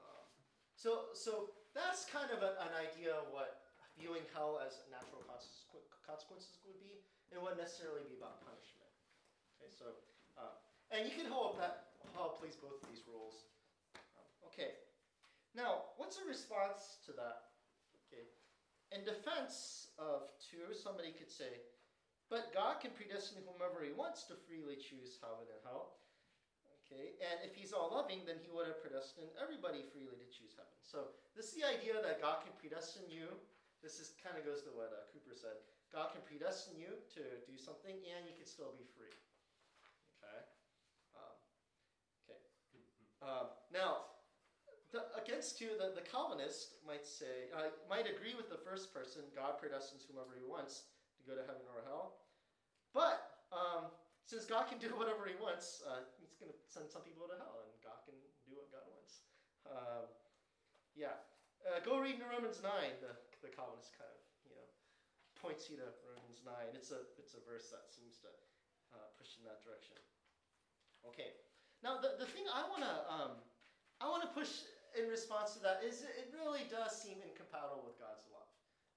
Um, so, so that's kind of a, an idea of what viewing hell as natural consequences would be, and wouldn't necessarily be about punishment. Okay, so, uh, and you can hold that, how plays both of these roles. Um, okay, now, what's a response to that? Okay, in defense of two, somebody could say, but God can predestine whomever He wants to freely choose heaven and hell. Okay, and if He's all loving, then He would have predestined everybody freely to choose heaven. So this is the idea that God can predestine you. This is kind of goes to what uh, Cooper said. God can predestine you to do something, and you can still be free. Okay. Um, okay. Uh, now, the, against you, the, the Calvinist might say, uh, might agree with the first person. God predestines whomever He wants to go to heaven or hell. But um, since God can do whatever He wants, uh, He's going to send some people to hell, and God can do what God wants. Um, yeah, uh, go read in Romans nine. The, the Calvinist kind of you know points you to Romans nine. It's a it's a verse that seems to uh, push in that direction. Okay, now the, the thing I want to um, I want to push in response to that is it really does seem incompatible with God's love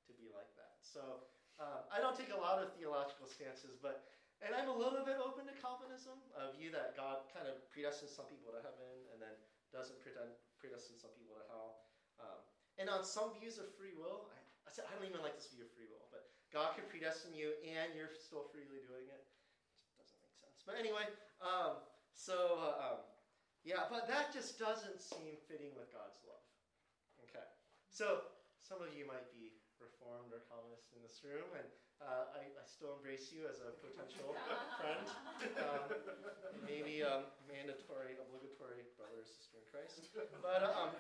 to be like that. So uh, I don't take a lot of theological stances, but and I'm a little bit open to Calvinism, a view that God kind of predestines some people to heaven and then doesn't predestine some people to hell. And on some views of free will, I, I don't even like this view of free will, but God could predestine you and you're still freely doing it. it doesn't make sense. But anyway, um, so uh, um, yeah, but that just doesn't seem fitting with God's love. Okay, so some of you might be Reformed or Calvinist in this room, and uh, I, I, still embrace you as a potential friend. Um, maybe um, mandatory, obligatory brother or sister in Christ. But um,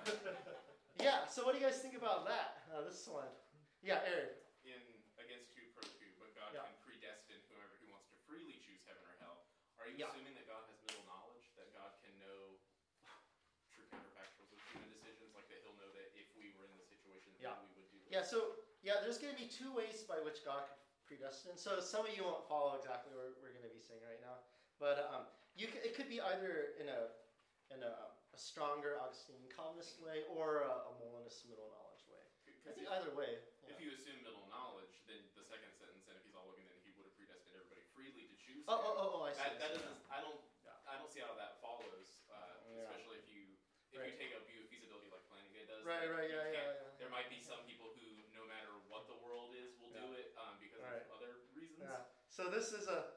yeah, so what do you guys think about that? Uh, this one. Yeah, Eric. In Against 2 Pro 2, but God yeah. can predestine whoever he wants to freely choose heaven or hell. Are you yeah. assuming that God has middle knowledge? That God can know true counterfactuals of human decisions? Like that he'll know that if we were in the situation, yeah. we would do Yeah, so yeah, there's going to be two ways by which God could predestine. So some of you won't follow exactly what we're going to be saying right now, but um, you can, it could be either in a in a, a stronger Augustine Calvinist way or a, a Molinist middle knowledge way. I think either way. Yeah. If you assume middle knowledge, then the second sentence, and if he's all looking, then he would have predestined everybody freely to choose. Oh, oh, oh, oh, I see. That, that doesn't. I don't. Yeah. I don't see how that follows, uh, especially if you if right. you take a view of feasibility like Plantinga does. Right, right, yeah, yeah, yeah. There might be some people who no matter what the world is, will do it um, because right. of other reasons. So this is a.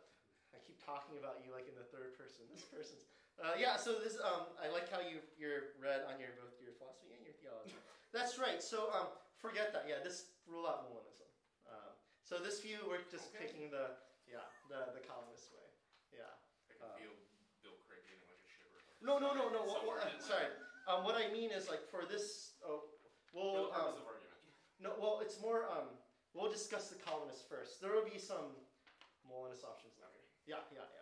I keep talking about you like in the third person. This person's. Uh, yeah. So this. Um, I like how you you're read on your both your philosophy and your theology. That's right. So um, forget that. Yeah. This rule out Molinism. Um, so this view we're just okay. picking the yeah the the Calvinist way. Yeah. I can uh, feel Bill Craig getting like a shiver. No, no, no, no. What, what, uh, sorry. Um, what I mean is like for this. Oh, well. Um, no. Well, it's more. Um, we'll discuss the Calvinists first. There will be some Molinist options later. Yeah, yeah, yeah, yeah.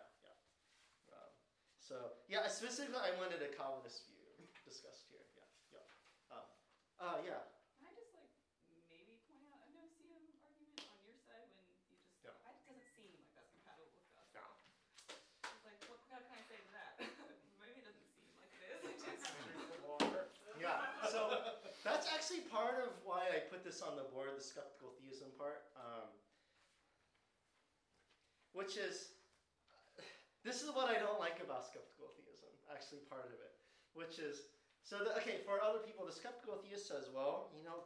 So, yeah, specifically, I wanted a Calvinist view discussed here. Yeah, yeah. Um, uh, yeah. Can I just like maybe point out a noseeum argument on your side when you just yeah. it doesn't seem like that's compatible with us. Yeah. Like, what, what can I say to that? maybe it doesn't seem like it is. yeah. So that's actually part of why I put this on the board, the skeptical theism part. Um, which is this is what I don't like about skeptical theism, actually, part of it, which is so, the, okay, for other people, the skeptical theist says, well, you know,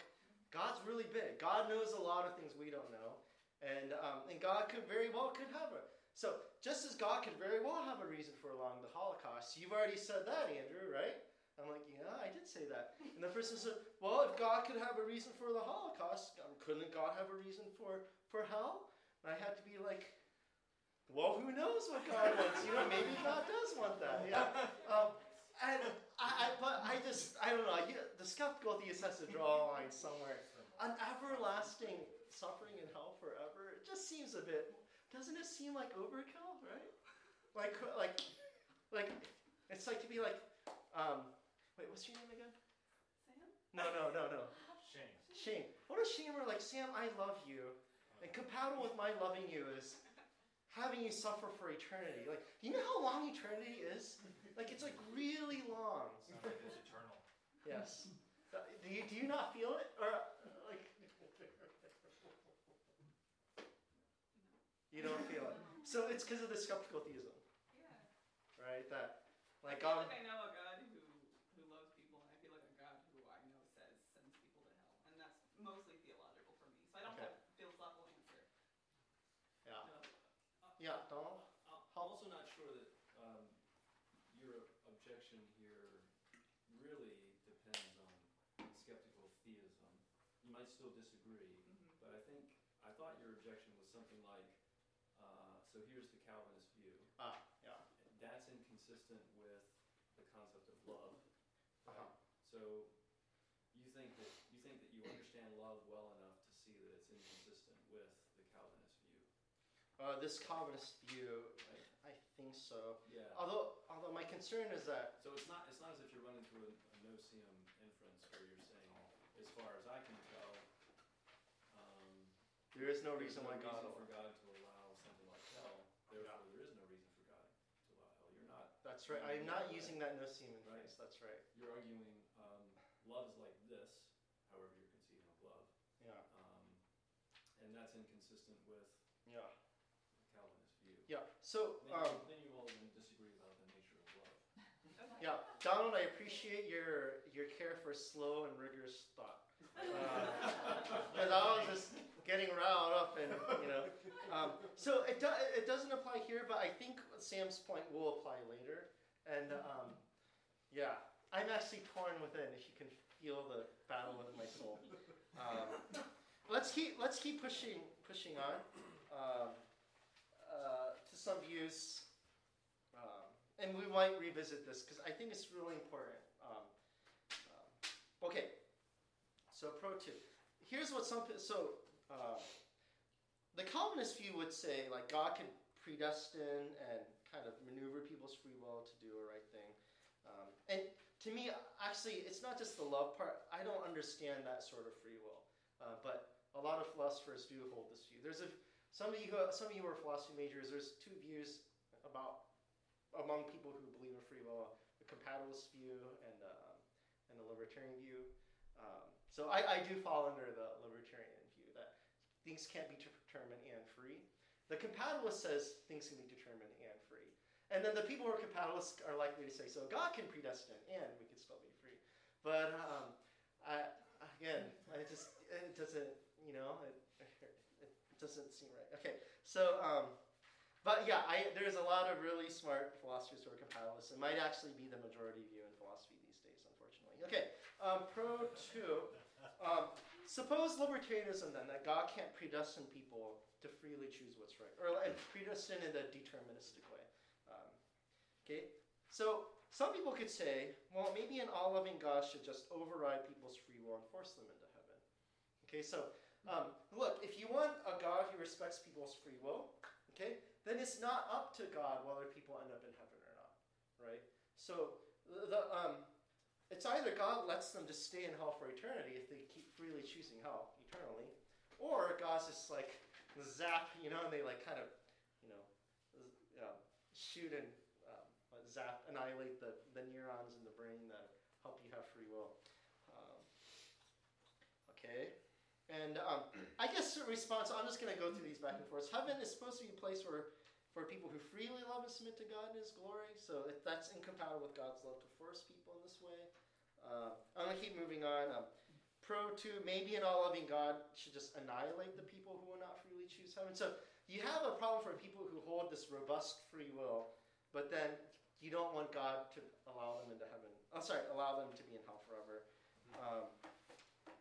God's really big. God knows a lot of things we don't know, and, um, and God could very well could have a. So, just as God could very well have a reason for allowing the Holocaust, you've already said that, Andrew, right? I'm like, yeah, I did say that. And the person said, well, if God could have a reason for the Holocaust, um, couldn't God have a reason for, for hell? And I had to be like, well, who knows what God wants? You know, maybe God does want that. Yeah. Um, and I, I, but I just, I don't know. You, the skeptical theist has to draw a line somewhere. An everlasting suffering in hell forever. It just seems a bit. Doesn't it seem like overkill, right? Like, like, like, it's like to be like, um, wait, what's your name again? Sam. No, no, no, no. Shane. Shane. What if Shane were like, Sam, I love you, and compatible with my loving you is having you suffer for eternity. Like, do you know how long eternity is? Like, it's like really long. Sounds like it's eternal. Yes. Uh, Do you, do you not feel it? Or, like, you don't feel it. So it's because of the skeptical theism, Yeah. right? That, like, I feel um, like I know a God who who loves people, and I feel like a God who I know says sends people to hell, and that's mostly theological for me. So I don't Okay. have a philosophical answer. yeah. No, Yeah, Donald? I- I'm also not sure that um, your objection here really depends on skeptical theism. You might still disagree, Mm-hmm. but I think, I thought your objection was something like, uh, so here's the Calvinist view. Ah, yeah. That's inconsistent with the concept of love. right? Uh-huh. So you think that, you think that you understand love well enough to see that it's inconsistent with the Calvinist view. Uh, this Calvinist view, I, I think so. Yeah. Although, although my concern is that, So it's not, it's not as if you're running through a, a no-seum inference where you're saying, as far as I can tell, there is no there's reason no why God reason will. for God to allow something like hell, therefore there is no reason for God to allow hell. You're not, That's right. I'm not using that noseeum Right. phrase. That's right. you're arguing, um, love is like this, however you're conceiving of love, Yeah. um, and that's inconsistent with Yeah. Calvinist view. Yeah. So, Then um, you, then you all then disagree about the nature of love. Okay. yeah, Donald, I appreciate your your care for slow and rigorous thought. Because I was just getting riled up, and you know. Um, so it do, it doesn't apply here, but I think Sam's point will apply later. And um, yeah, I'm actually torn within. If you can feel the battle within my soul. Um, let's keep let's keep pushing pushing on um, uh, to some views, um, and we might revisit this because I think it's really important. Um, okay, so pro two. Here's what some so uh, the Calvinist view would say like God can predestine and kind of maneuver people's free will to do a right thing, um, and to me, actually, it's not just the love part. I don't understand that sort of free will, uh, but a lot of philosophers do hold this view. There's a some of you who, some of you are philosophy majors. There's two views about among people who believe in free will: the compatibilist view and uh, and the libertarian view. Um, so I, I do fall under the libertarian things can't be determined and free. The compatibilist says things can be determined and free. And then the people who are compatibilists are likely to say, so God can predestine and we can still be free. But um, I, again, I just it doesn't, you know, it, it doesn't seem right. Okay, so, um, but yeah, I, there's a lot of really smart philosophers who are compatibilists. It might actually be the majority view in philosophy these days, unfortunately. Okay, um, pro two. Suppose libertarianism then that God can't predestine people to freely choose what's right, or like, predestine in a deterministic way. Um, okay, so some people could say, well, maybe an all-loving God should just override people's free will and force them into heaven. Okay, so um, look, if you want a God who respects people's free will, okay, then it's not up to God whether people end up in heaven or not, right? So the um, it's either God lets them just stay in hell for eternity if they keep freely choosing hell eternally, or God's just like zap, you know, and they like kind of, you know, uh, shoot and um, zap, annihilate the, the neurons in the brain that help you have free will. Um, okay, and um, I guess response. I'm just going to go through these back and forth. Heaven is supposed to be a place where for people who freely love and submit to God in His glory. So if that's incompatible with God's love to force people in this way. Uh, I'm going to keep moving on. Um, pro two, maybe an all-loving God should just annihilate the people who will not freely choose heaven. So you have a problem for people who hold this robust free will, but then you don't want God to allow them into heaven. Oh, sorry, allow them to be in hell forever. Um,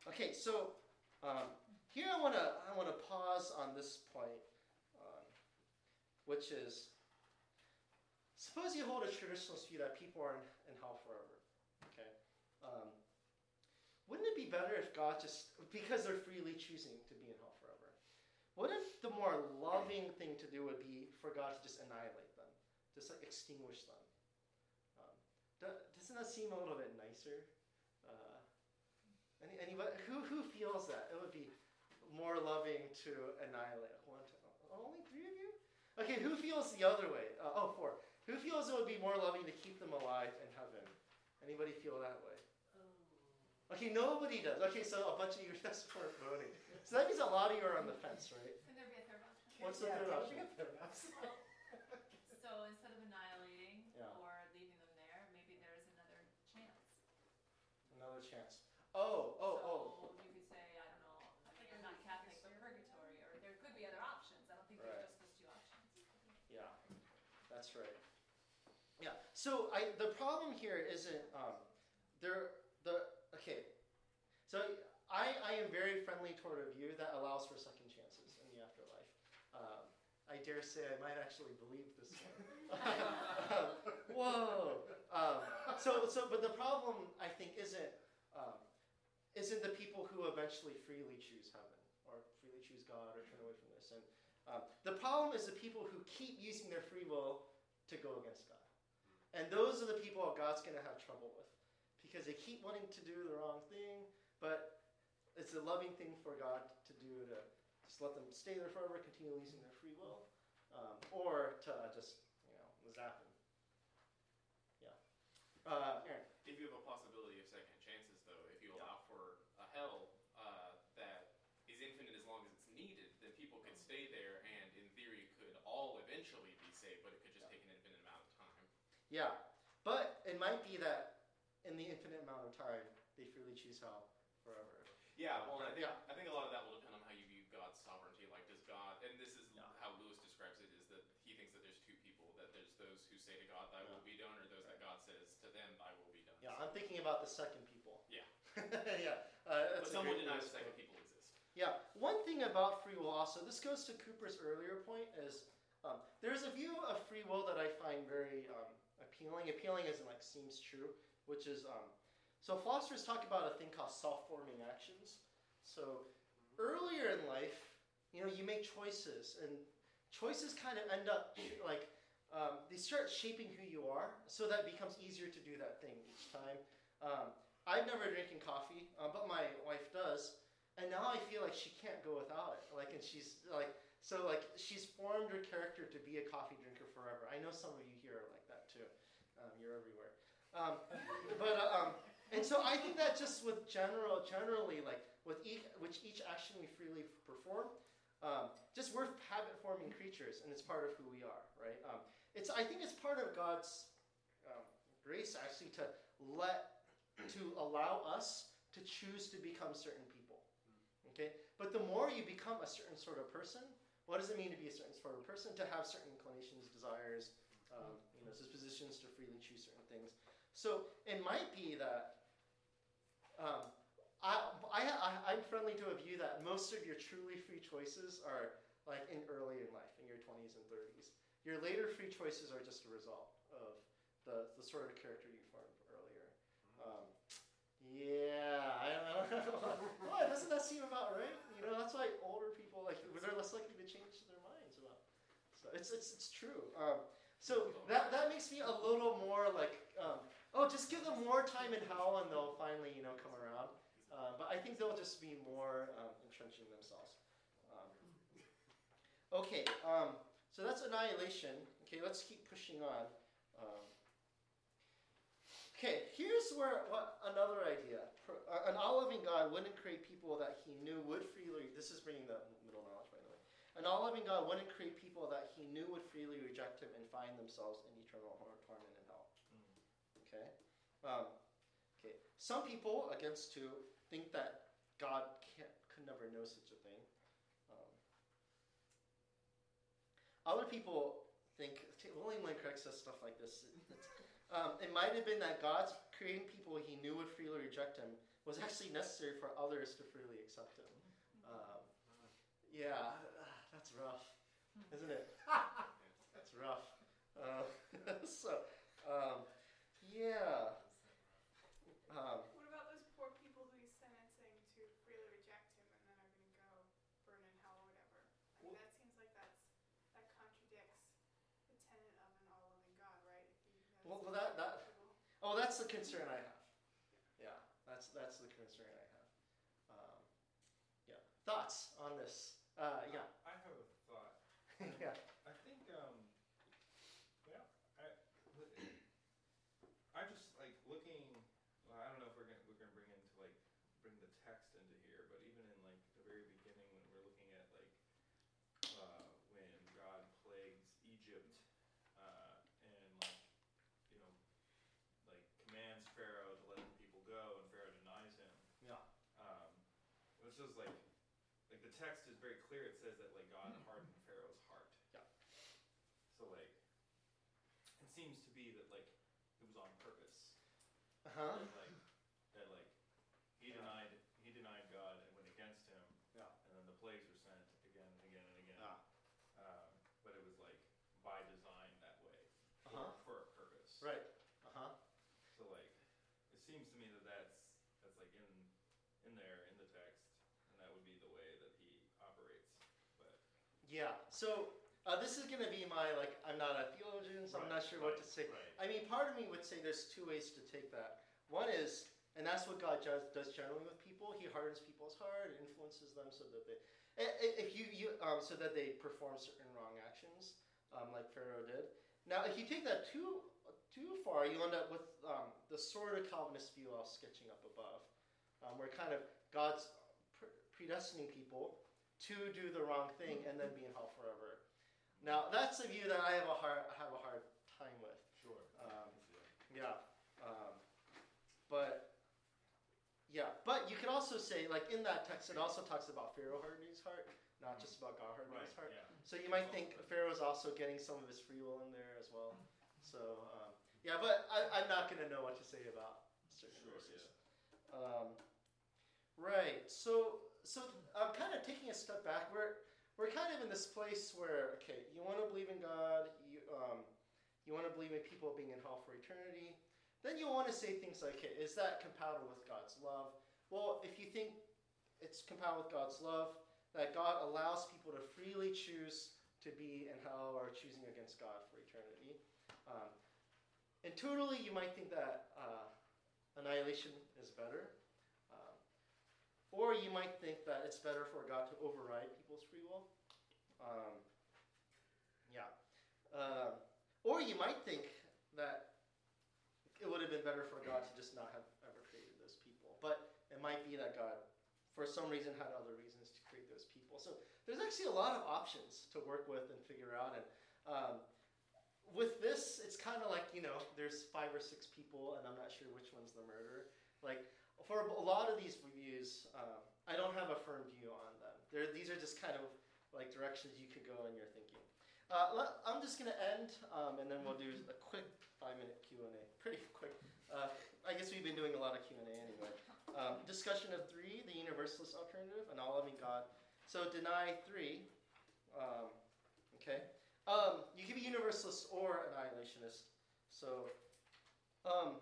okay, so um, here I want to I want to pause on this point, um, which is suppose you hold a traditionalist view that people are in, in hell forever. Wouldn't it be better if God just because they're freely choosing to be in hell forever? what if the more loving thing to do would be for God to just annihilate them, just like extinguish them? Um, doesn't that seem a little bit nicer? Uh, any, anybody who who feels that it would be more loving to annihilate one? Only three of you? Okay, who feels the other way? Uh, oh, four. Who feels it would be more loving to keep them alive in heaven? Anybody feel that way? Okay, nobody does. Okay, so a bunch of you just weren't voting. So that means a lot of you are on the fence, right? Can there be a third option? What's the third option? be a third option. So instead of annihilating Yeah. or leaving them there, maybe there's another chance. Another chance. Oh, oh, oh. So you could say, I don't know, like you're not Catholic, but purgatory, or there could be other options. I don't think Right. there's just those two options. Yeah, that's right. Yeah. So I the problem here isn't um, there the okay. So I I am very friendly toward a view that allows for second chances in the afterlife. Um, I dare say I might actually believe this one. Um, whoa. Um, so so but the problem I think isn't um, isn't the people who eventually freely choose heaven or freely choose God or turn away from their sin. Um, the problem is the people who keep using their free will to go against God. And those are the people God's going to have trouble with because they keep wanting to do the wrong thing, it's a loving thing for God to do to just let them stay there forever, continue using their free will, um, or to just, you know, zap them. Yeah. Uh, Aaron. If you have a possibility of second chances, though, if you allow for a hell uh, that is infinite as long as it's needed, then people could stay there and, in theory, could all eventually be saved, but it could just take an infinite amount of time. Yeah. But it might be that in the infinite amount of time, they freely choose hell forever. Yeah, well, I think, Yeah. I think a lot of that will depend on how you view God's sovereignty. Like, does God, and this is Yeah. how Lewis describes it, is that he thinks that there's two people, that there's those who say to God, thy will be done, or those that God says to them, thy will be done. Yeah, I'm thinking about the second people. Yeah. yeah. Uh, But that's a someone great denies Lewis second people exist. Yeah, one thing about free will also, this goes to Cooper's earlier point, is um, there's a view of free will that I find very um, appealing. Appealing as in like seems true, which is um, so philosophers talk about a thing called self-forming actions. So earlier in life, you know, you make choices, and choices kind of end up like um, they start shaping who you are, so that becomes easier to do that thing each time. Um, I've never drinking coffee, uh, but my wife does, and now I feel like she can't go without it. Like, and she's like, so like she's formed her character to be a coffee drinker forever. I know some of you here are like that too. Um, you're everywhere. Um, but uh, um, and so I think that just with general, generally like with each, which each action we freely perform, um, just we're habit-forming creatures, and it's part of who we are, right? Um, it's I think it's part of God's um, grace actually to let to allow us to choose to become certain people. Okay? But the more you become a certain sort of person, what does it mean to be a certain sort of person? To have certain inclinations, desires, um, you know, dispositions to freely choose certain things. So it might be that um, I, I, I, I'm friendly to a view that most of your truly free choices are like in early in life, in your 20s and 30s. Your later free choices are just a result of the, the sort of character you formed earlier. Um, yeah, I don't know. Why doesn't that seem about right? You know, that's why older people like they're less likely to change their minds about. So it's it's it's true. Um, so that that makes me a little more like, um, oh, just give them more time in hell and they'll finally you know come around. Uh, but I think they'll just be more um, entrenched in themselves. Um, okay, um, so that's annihilation. Okay, let's keep pushing on. Um, Okay, here's where what another idea. Uh, An all-loving God wouldn't create people that He knew would freely. This is bringing the middle knowledge, by the way. An all-loving God wouldn't create people that He knew would freely reject Him and find themselves in eternal tor- torment in hell. Okay. Um, okay. Some people, against two, think that God can't, could never know such a thing. Um, other people think William Lane Craig says stuff like this. It's, um, it might have been that God's creating people he knew would freely reject him was actually necessary for others to freely accept him. Um, yeah, that's rough, isn't it? That's rough. Uh, so, um, yeah. Um, What about those poor people who he's sentencing to freely reject him and then are going to go burn in hell or whatever? I mean, that seems like that's that contradicts the tenet of an all-loving God, right? If he knows Well, well, that- that- people- oh, that's the concern I have. Yeah, that's that's the concern I have. Um, yeah. Thoughts on this? Uh, yeah. I have a thought. yeah. I think bring the text into here, but even in like the very beginning when we're looking at like uh, when God plagues Egypt uh, and like you know like commands Pharaoh to let the people go and Pharaoh denies him. Yeah. Um, which is like like the text is very clear. It says that like God hardened Pharaoh's heart. Yeah. So like it seems to be that like it was on purpose. Uh-huh. That like that like he Yeah. denied he denied God and went against him. Yeah. And then the plagues were sent again and again and again. Yeah. Um, but it was like by design that way for, Uh-huh. for a purpose. Right. Uh-huh. So like it seems to me that that's that's like in in there in the text, and that would be the way that he operates. But Yeah. So uh, this is going to be my like. I'm not a theologian, so I'm not sure what to say. Right. I mean, part of me would say there's two ways to take that. One is, and that's what God does, does generally with people. He hardens people's heart, influences them so that they, if you, you um, so that they perform certain wrong actions, um, like Pharaoh did. Now, if you take that too too far, you end up with um, the sort of Calvinist view I was sketching up above, um, where kind of God's pre- predestining people to do the wrong thing and then be in hell forever. Now, that's a view that I have a hard have a hard time with. Sure. Um, Yeah. Um, but yeah, but you could also say, like in that text, it also talks about Pharaoh hardening his heart, not just about God hardening Right. his heart. Yeah. So you might think Pharaoh's also getting some of his free will in there as well. So um, yeah, but I, I'm not going to know what to say about certain Sure. verses. Yeah. Um, right. So so I'm kind of taking a step back. We're we're kind of in this place where okay, you want to believe in God. You um, you want to believe in people being in hell for eternity. Then you want to say things like, okay, is that compatible with God's love? Well, if you think it's compatible with God's love, that God allows people to freely choose to be in hell or choosing against God for eternity. Um, intuitively, you might think that uh, annihilation is better. Or you might think that it's better for God to override people's free will. Um, yeah. Um, or you might think that it would have been better for God to just not have ever created those people. But it might be that God, for some reason, had other reasons to create those people. So there's actually a lot of options to work with and figure out. And um, with this, it's kind of like, you know, there's five or six people, and I'm not sure which one's the murderer. Like, for a lot of these reviews, um, I don't have a firm view on them. They're, these are just kind of like directions you could go in your thinking. Uh, let, I'm just going to end, um, and then we'll do a quick five-minute Q&A. Pretty quick. Uh, I guess we've been doing a lot of Q&A anyway. Um, discussion of three, the universalist alternative, an all-loving God. So deny three. Um, okay. Um, you can be universalist or annihilationist. So um,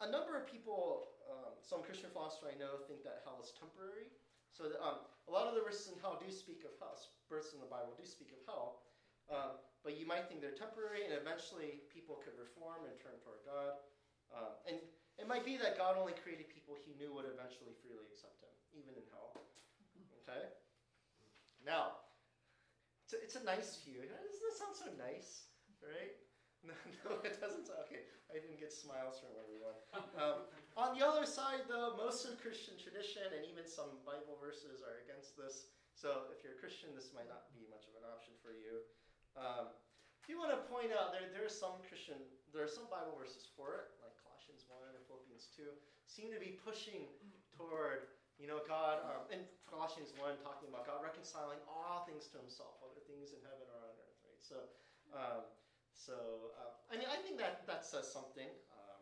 a number of people, um, some Christian philosophers I know, think that hell is temporary. So um, a lot of the verses in hell do speak of hell. Verses in the Bible do speak of hell. Um, but you might think they're temporary, and eventually people could reform and turn toward God. Um, and it might be that God only created people he knew would eventually freely accept him, even in hell. Okay? Now, it's a, it's a nice view. Doesn't that sound so nice? Right? No, no, it doesn't. sound- Okay, I didn't get smiles from everyone. Um, on the other side, though, most of Christian tradition and even some Bible verses are against this. So if you're a Christian, this might not be much of an option for you. Um, I do want to point out there there are some Christian there are some Bible verses for it, like Colossians one and Philippians two, seem to be pushing toward you know God um, in Colossians one talking about God reconciling all things to Himself, whether things in heaven or on earth, right? So, um, so uh, I mean I think that that says something, um,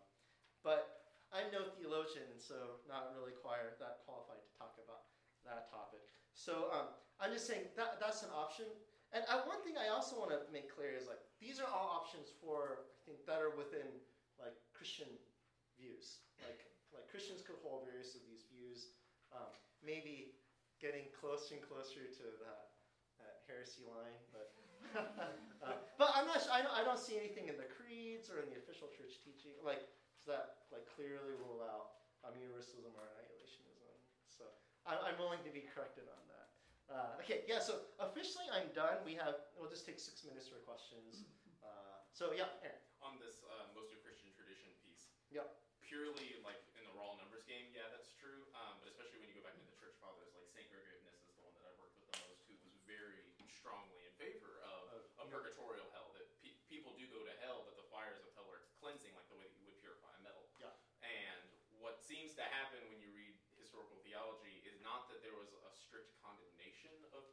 but I'm no theologian, so not really quite that qualified to talk about that topic. So um, I'm just saying that that's an option. And I, one thing I also want to make clear is like these are all options for I think that are within like Christian views. Like like Christians could hold various of these views. Um, maybe getting closer and closer to that, that heresy line, but I'm not. I don't, I don't see anything in the creeds or in the official church teaching like that like clearly rule out um, universalism or annihilationism. So I, am willing to be corrected on that. Uh, okay, yeah. So officially, I'm done. We have. We'll just take six minutes for questions. Uh, so yeah, Aaron. On this uh, most of Christian tradition piece. Yeah purely like in the raw numbers game, yeah, that's true. Um, but especially when you go back to the church fathers, like Saint Gregory of Nyssa is the one that I've worked with the most, who was very strong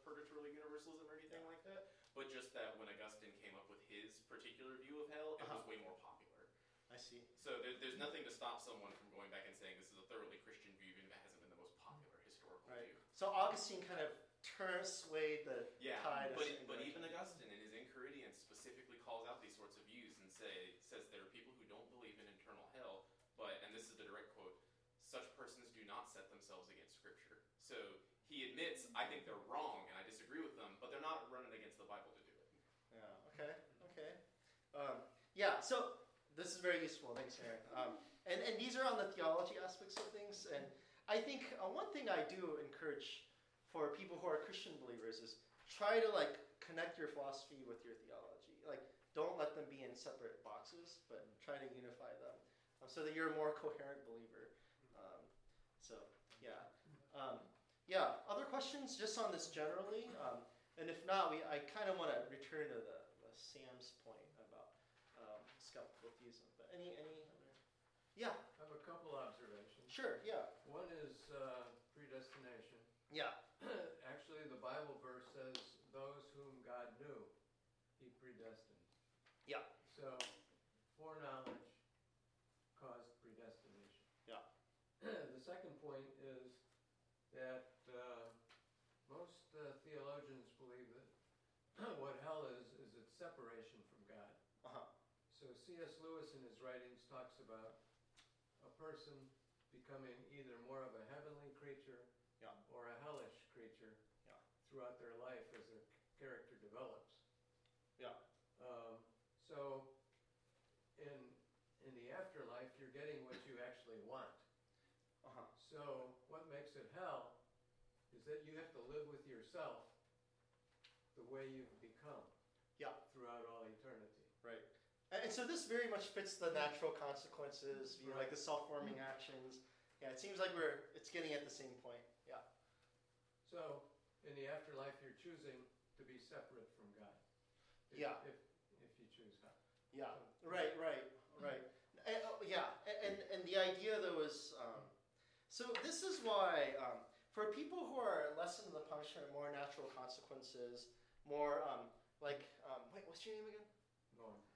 of purgatorial universalism or anything like that, but just that when Augustine came up with his particular view of hell, it Uh-huh. was way more popular. I see. So there, there's nothing to stop someone from going back and saying this is a thoroughly Christian view, even if it hasn't been the most popular historical Right. view. So Augustine kind of turned, swayed the Yeah, tide. but, but even Augustine in his Enchiridion specifically calls out these sorts of views and say says there are people who don't believe in eternal hell, but and this is the direct quote, such persons do not set themselves against Scripture. So he admits I think they're wrong and I disagree with them, but they're not running against the Bible to do it. Yeah. Okay. Okay. Um, yeah. So this is very useful. Thanks, Aaron. Um, and and these are on the theology aspects of things. And I think uh, one thing I do encourage for people who are Christian believers is try to like connect your philosophy with your theology. Like don't let them be in separate boxes, but try to unify them um, so that you're a more coherent believer. Um, so yeah. Um, yeah. Other questions just on this generally. Um, and if not, we I kind of want to return to the, the Sam's point about um, skeptical theism. But any any? Yeah, I have a couple observations. sure. Yeah, One is uh, predestination. yeah, Actually, the Bible verse says, "Those whom God knew, He predestined." Yeah. So, foreknowledge caused predestination. Yeah. the second point is that uh, most uh, theologians believe that what hell is is its separation from God. uh-huh. So C.S. Lewis in his writings talks about a person becoming either more of a heavenly creature Yeah. or a hellish creature Yeah. throughout their life as their character develops. Yeah. Um, so in in the afterlife, you're getting what you actually want. Uh-huh. So what makes it hell is that you have to live with yourself the way you've become. Yeah. Throughout all eternity. Right. And, and so this very much fits the natural consequences, you know, like the self-forming actions. Yeah, it seems like we're it's getting at the same point. Yeah. So, in the afterlife, you're choosing to be separate from God. If, Yeah. If, if you choose God. Yeah. Right. Right. Right. And, oh, yeah. And and the idea though is um, so this is why um, for people who are less into the punishment, more natural consequences, more um, like um, wait, what's your name again?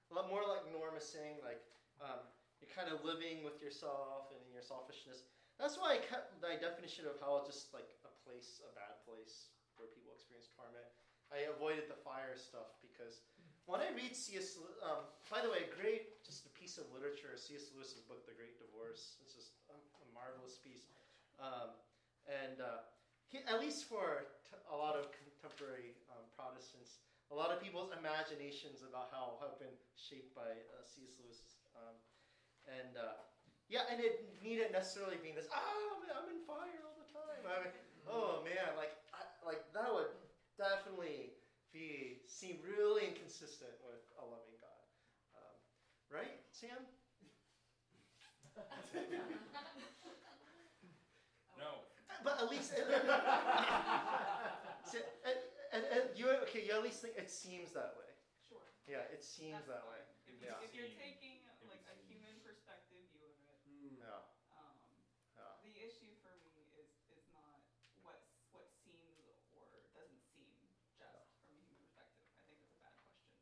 A lot more like Norm is like um, you're kind of living with yourself and in your selfishness. That's why I kept my definition of hell just like a place, a bad place where people experience torment. I avoided the fire stuff because when I read C.S. Um, by the way, a great just a piece of literature, C.S. Lewis's book, The Great Divorce. It's just a, a marvelous piece, um, and uh, he, at least for t- a lot of contemporary um, Protestants, a lot of people's imaginations about how have been shaped by uh, C.S. Lewis. Um, and uh, yeah, and it needn't necessarily be this. Oh, man, I'm in fire all the time. I mean, oh man, like I, like that would definitely be seem really inconsistent with a loving God, um, right, Sam? No. But at least, and, and, and you okay? You at least think it seems that way. Sure. Yeah, it seems That's that way. If, Yeah. if you're taking if like it a seems- human perspective view of it, Yeah, um, yeah, the issue for me is is not what what seems or doesn't seem just from a human perspective. I think that's a bad question.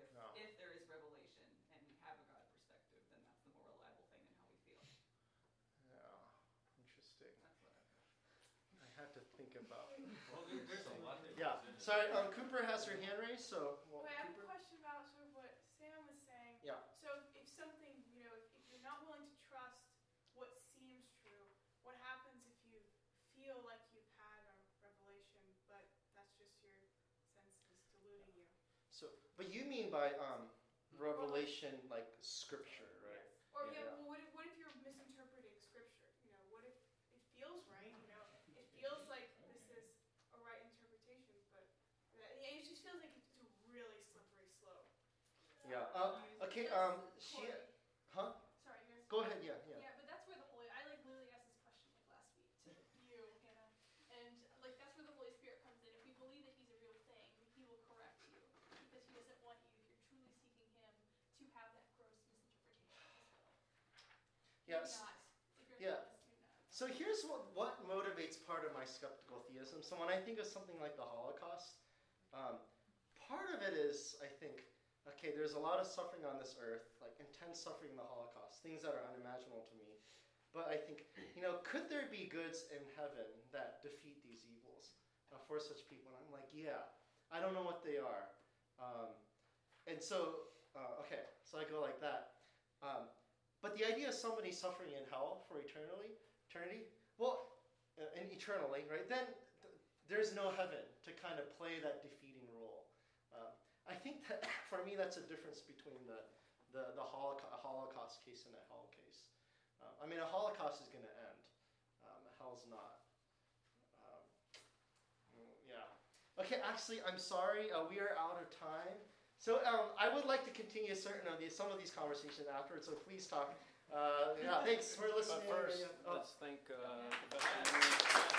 If No. if there is revelation and we have a God perspective, then that's the more reliable thing in how we feel. yeah. Interesting. That's what I I have to think about. Well, there, there's a lot that Yeah. goes into Sorry, um, Cooper has her hand raised, so well, Wait, I have a question about sort of what Sam was saying. Yeah. So if, something, you know, if, if you're not willing to trust what seems true, what happens if you feel like you've had a revelation, but that's just your senses deluding you? So, but you mean by um, revelation like scripture, right? Or Yeah. yeah, well, Yeah. Uh, okay. Um. She. Huh? Sorry. Here's Go ahead. Yeah. Yeah. Yeah, but that's where the Holy. I like literally asked this question like last week to you, Hannah, and like that's where the Holy Spirit comes in. If we believe that He's a real thing, He will correct you because He doesn't want you, if you're truly seeking Him, to have that gross misinterpretation of His. Yes. yeah. So here's what, what motivates part of my skeptical theism. So when I think of something like the Holocaust, um, part of it is, I think, okay, there's a lot of suffering on this earth, like intense suffering in the Holocaust, things that are unimaginable to me. But I think, you know, could there be goods in heaven that defeat these evils uh, for such people? And I'm like, yeah, I don't know what they are. Um, and so, uh, okay, so I go like that. Um, but the idea of somebody suffering in hell for eternally, eternity, well, uh, and eternally, right? Then th- there's no heaven to kind of play that. Uh, I think that for me, that's a difference between the the, the Holocaust, Holocaust case and a hell case. Uh, I mean, a Holocaust is going to end. Um, hell's not. Um, yeah. Okay. Actually, I'm sorry. Uh, we are out of time. So um, I would like to continue certain of these, some of these conversations afterwards. So please talk. Uh, yeah. Thanks for listening. But first, Oh. let's thank uh, the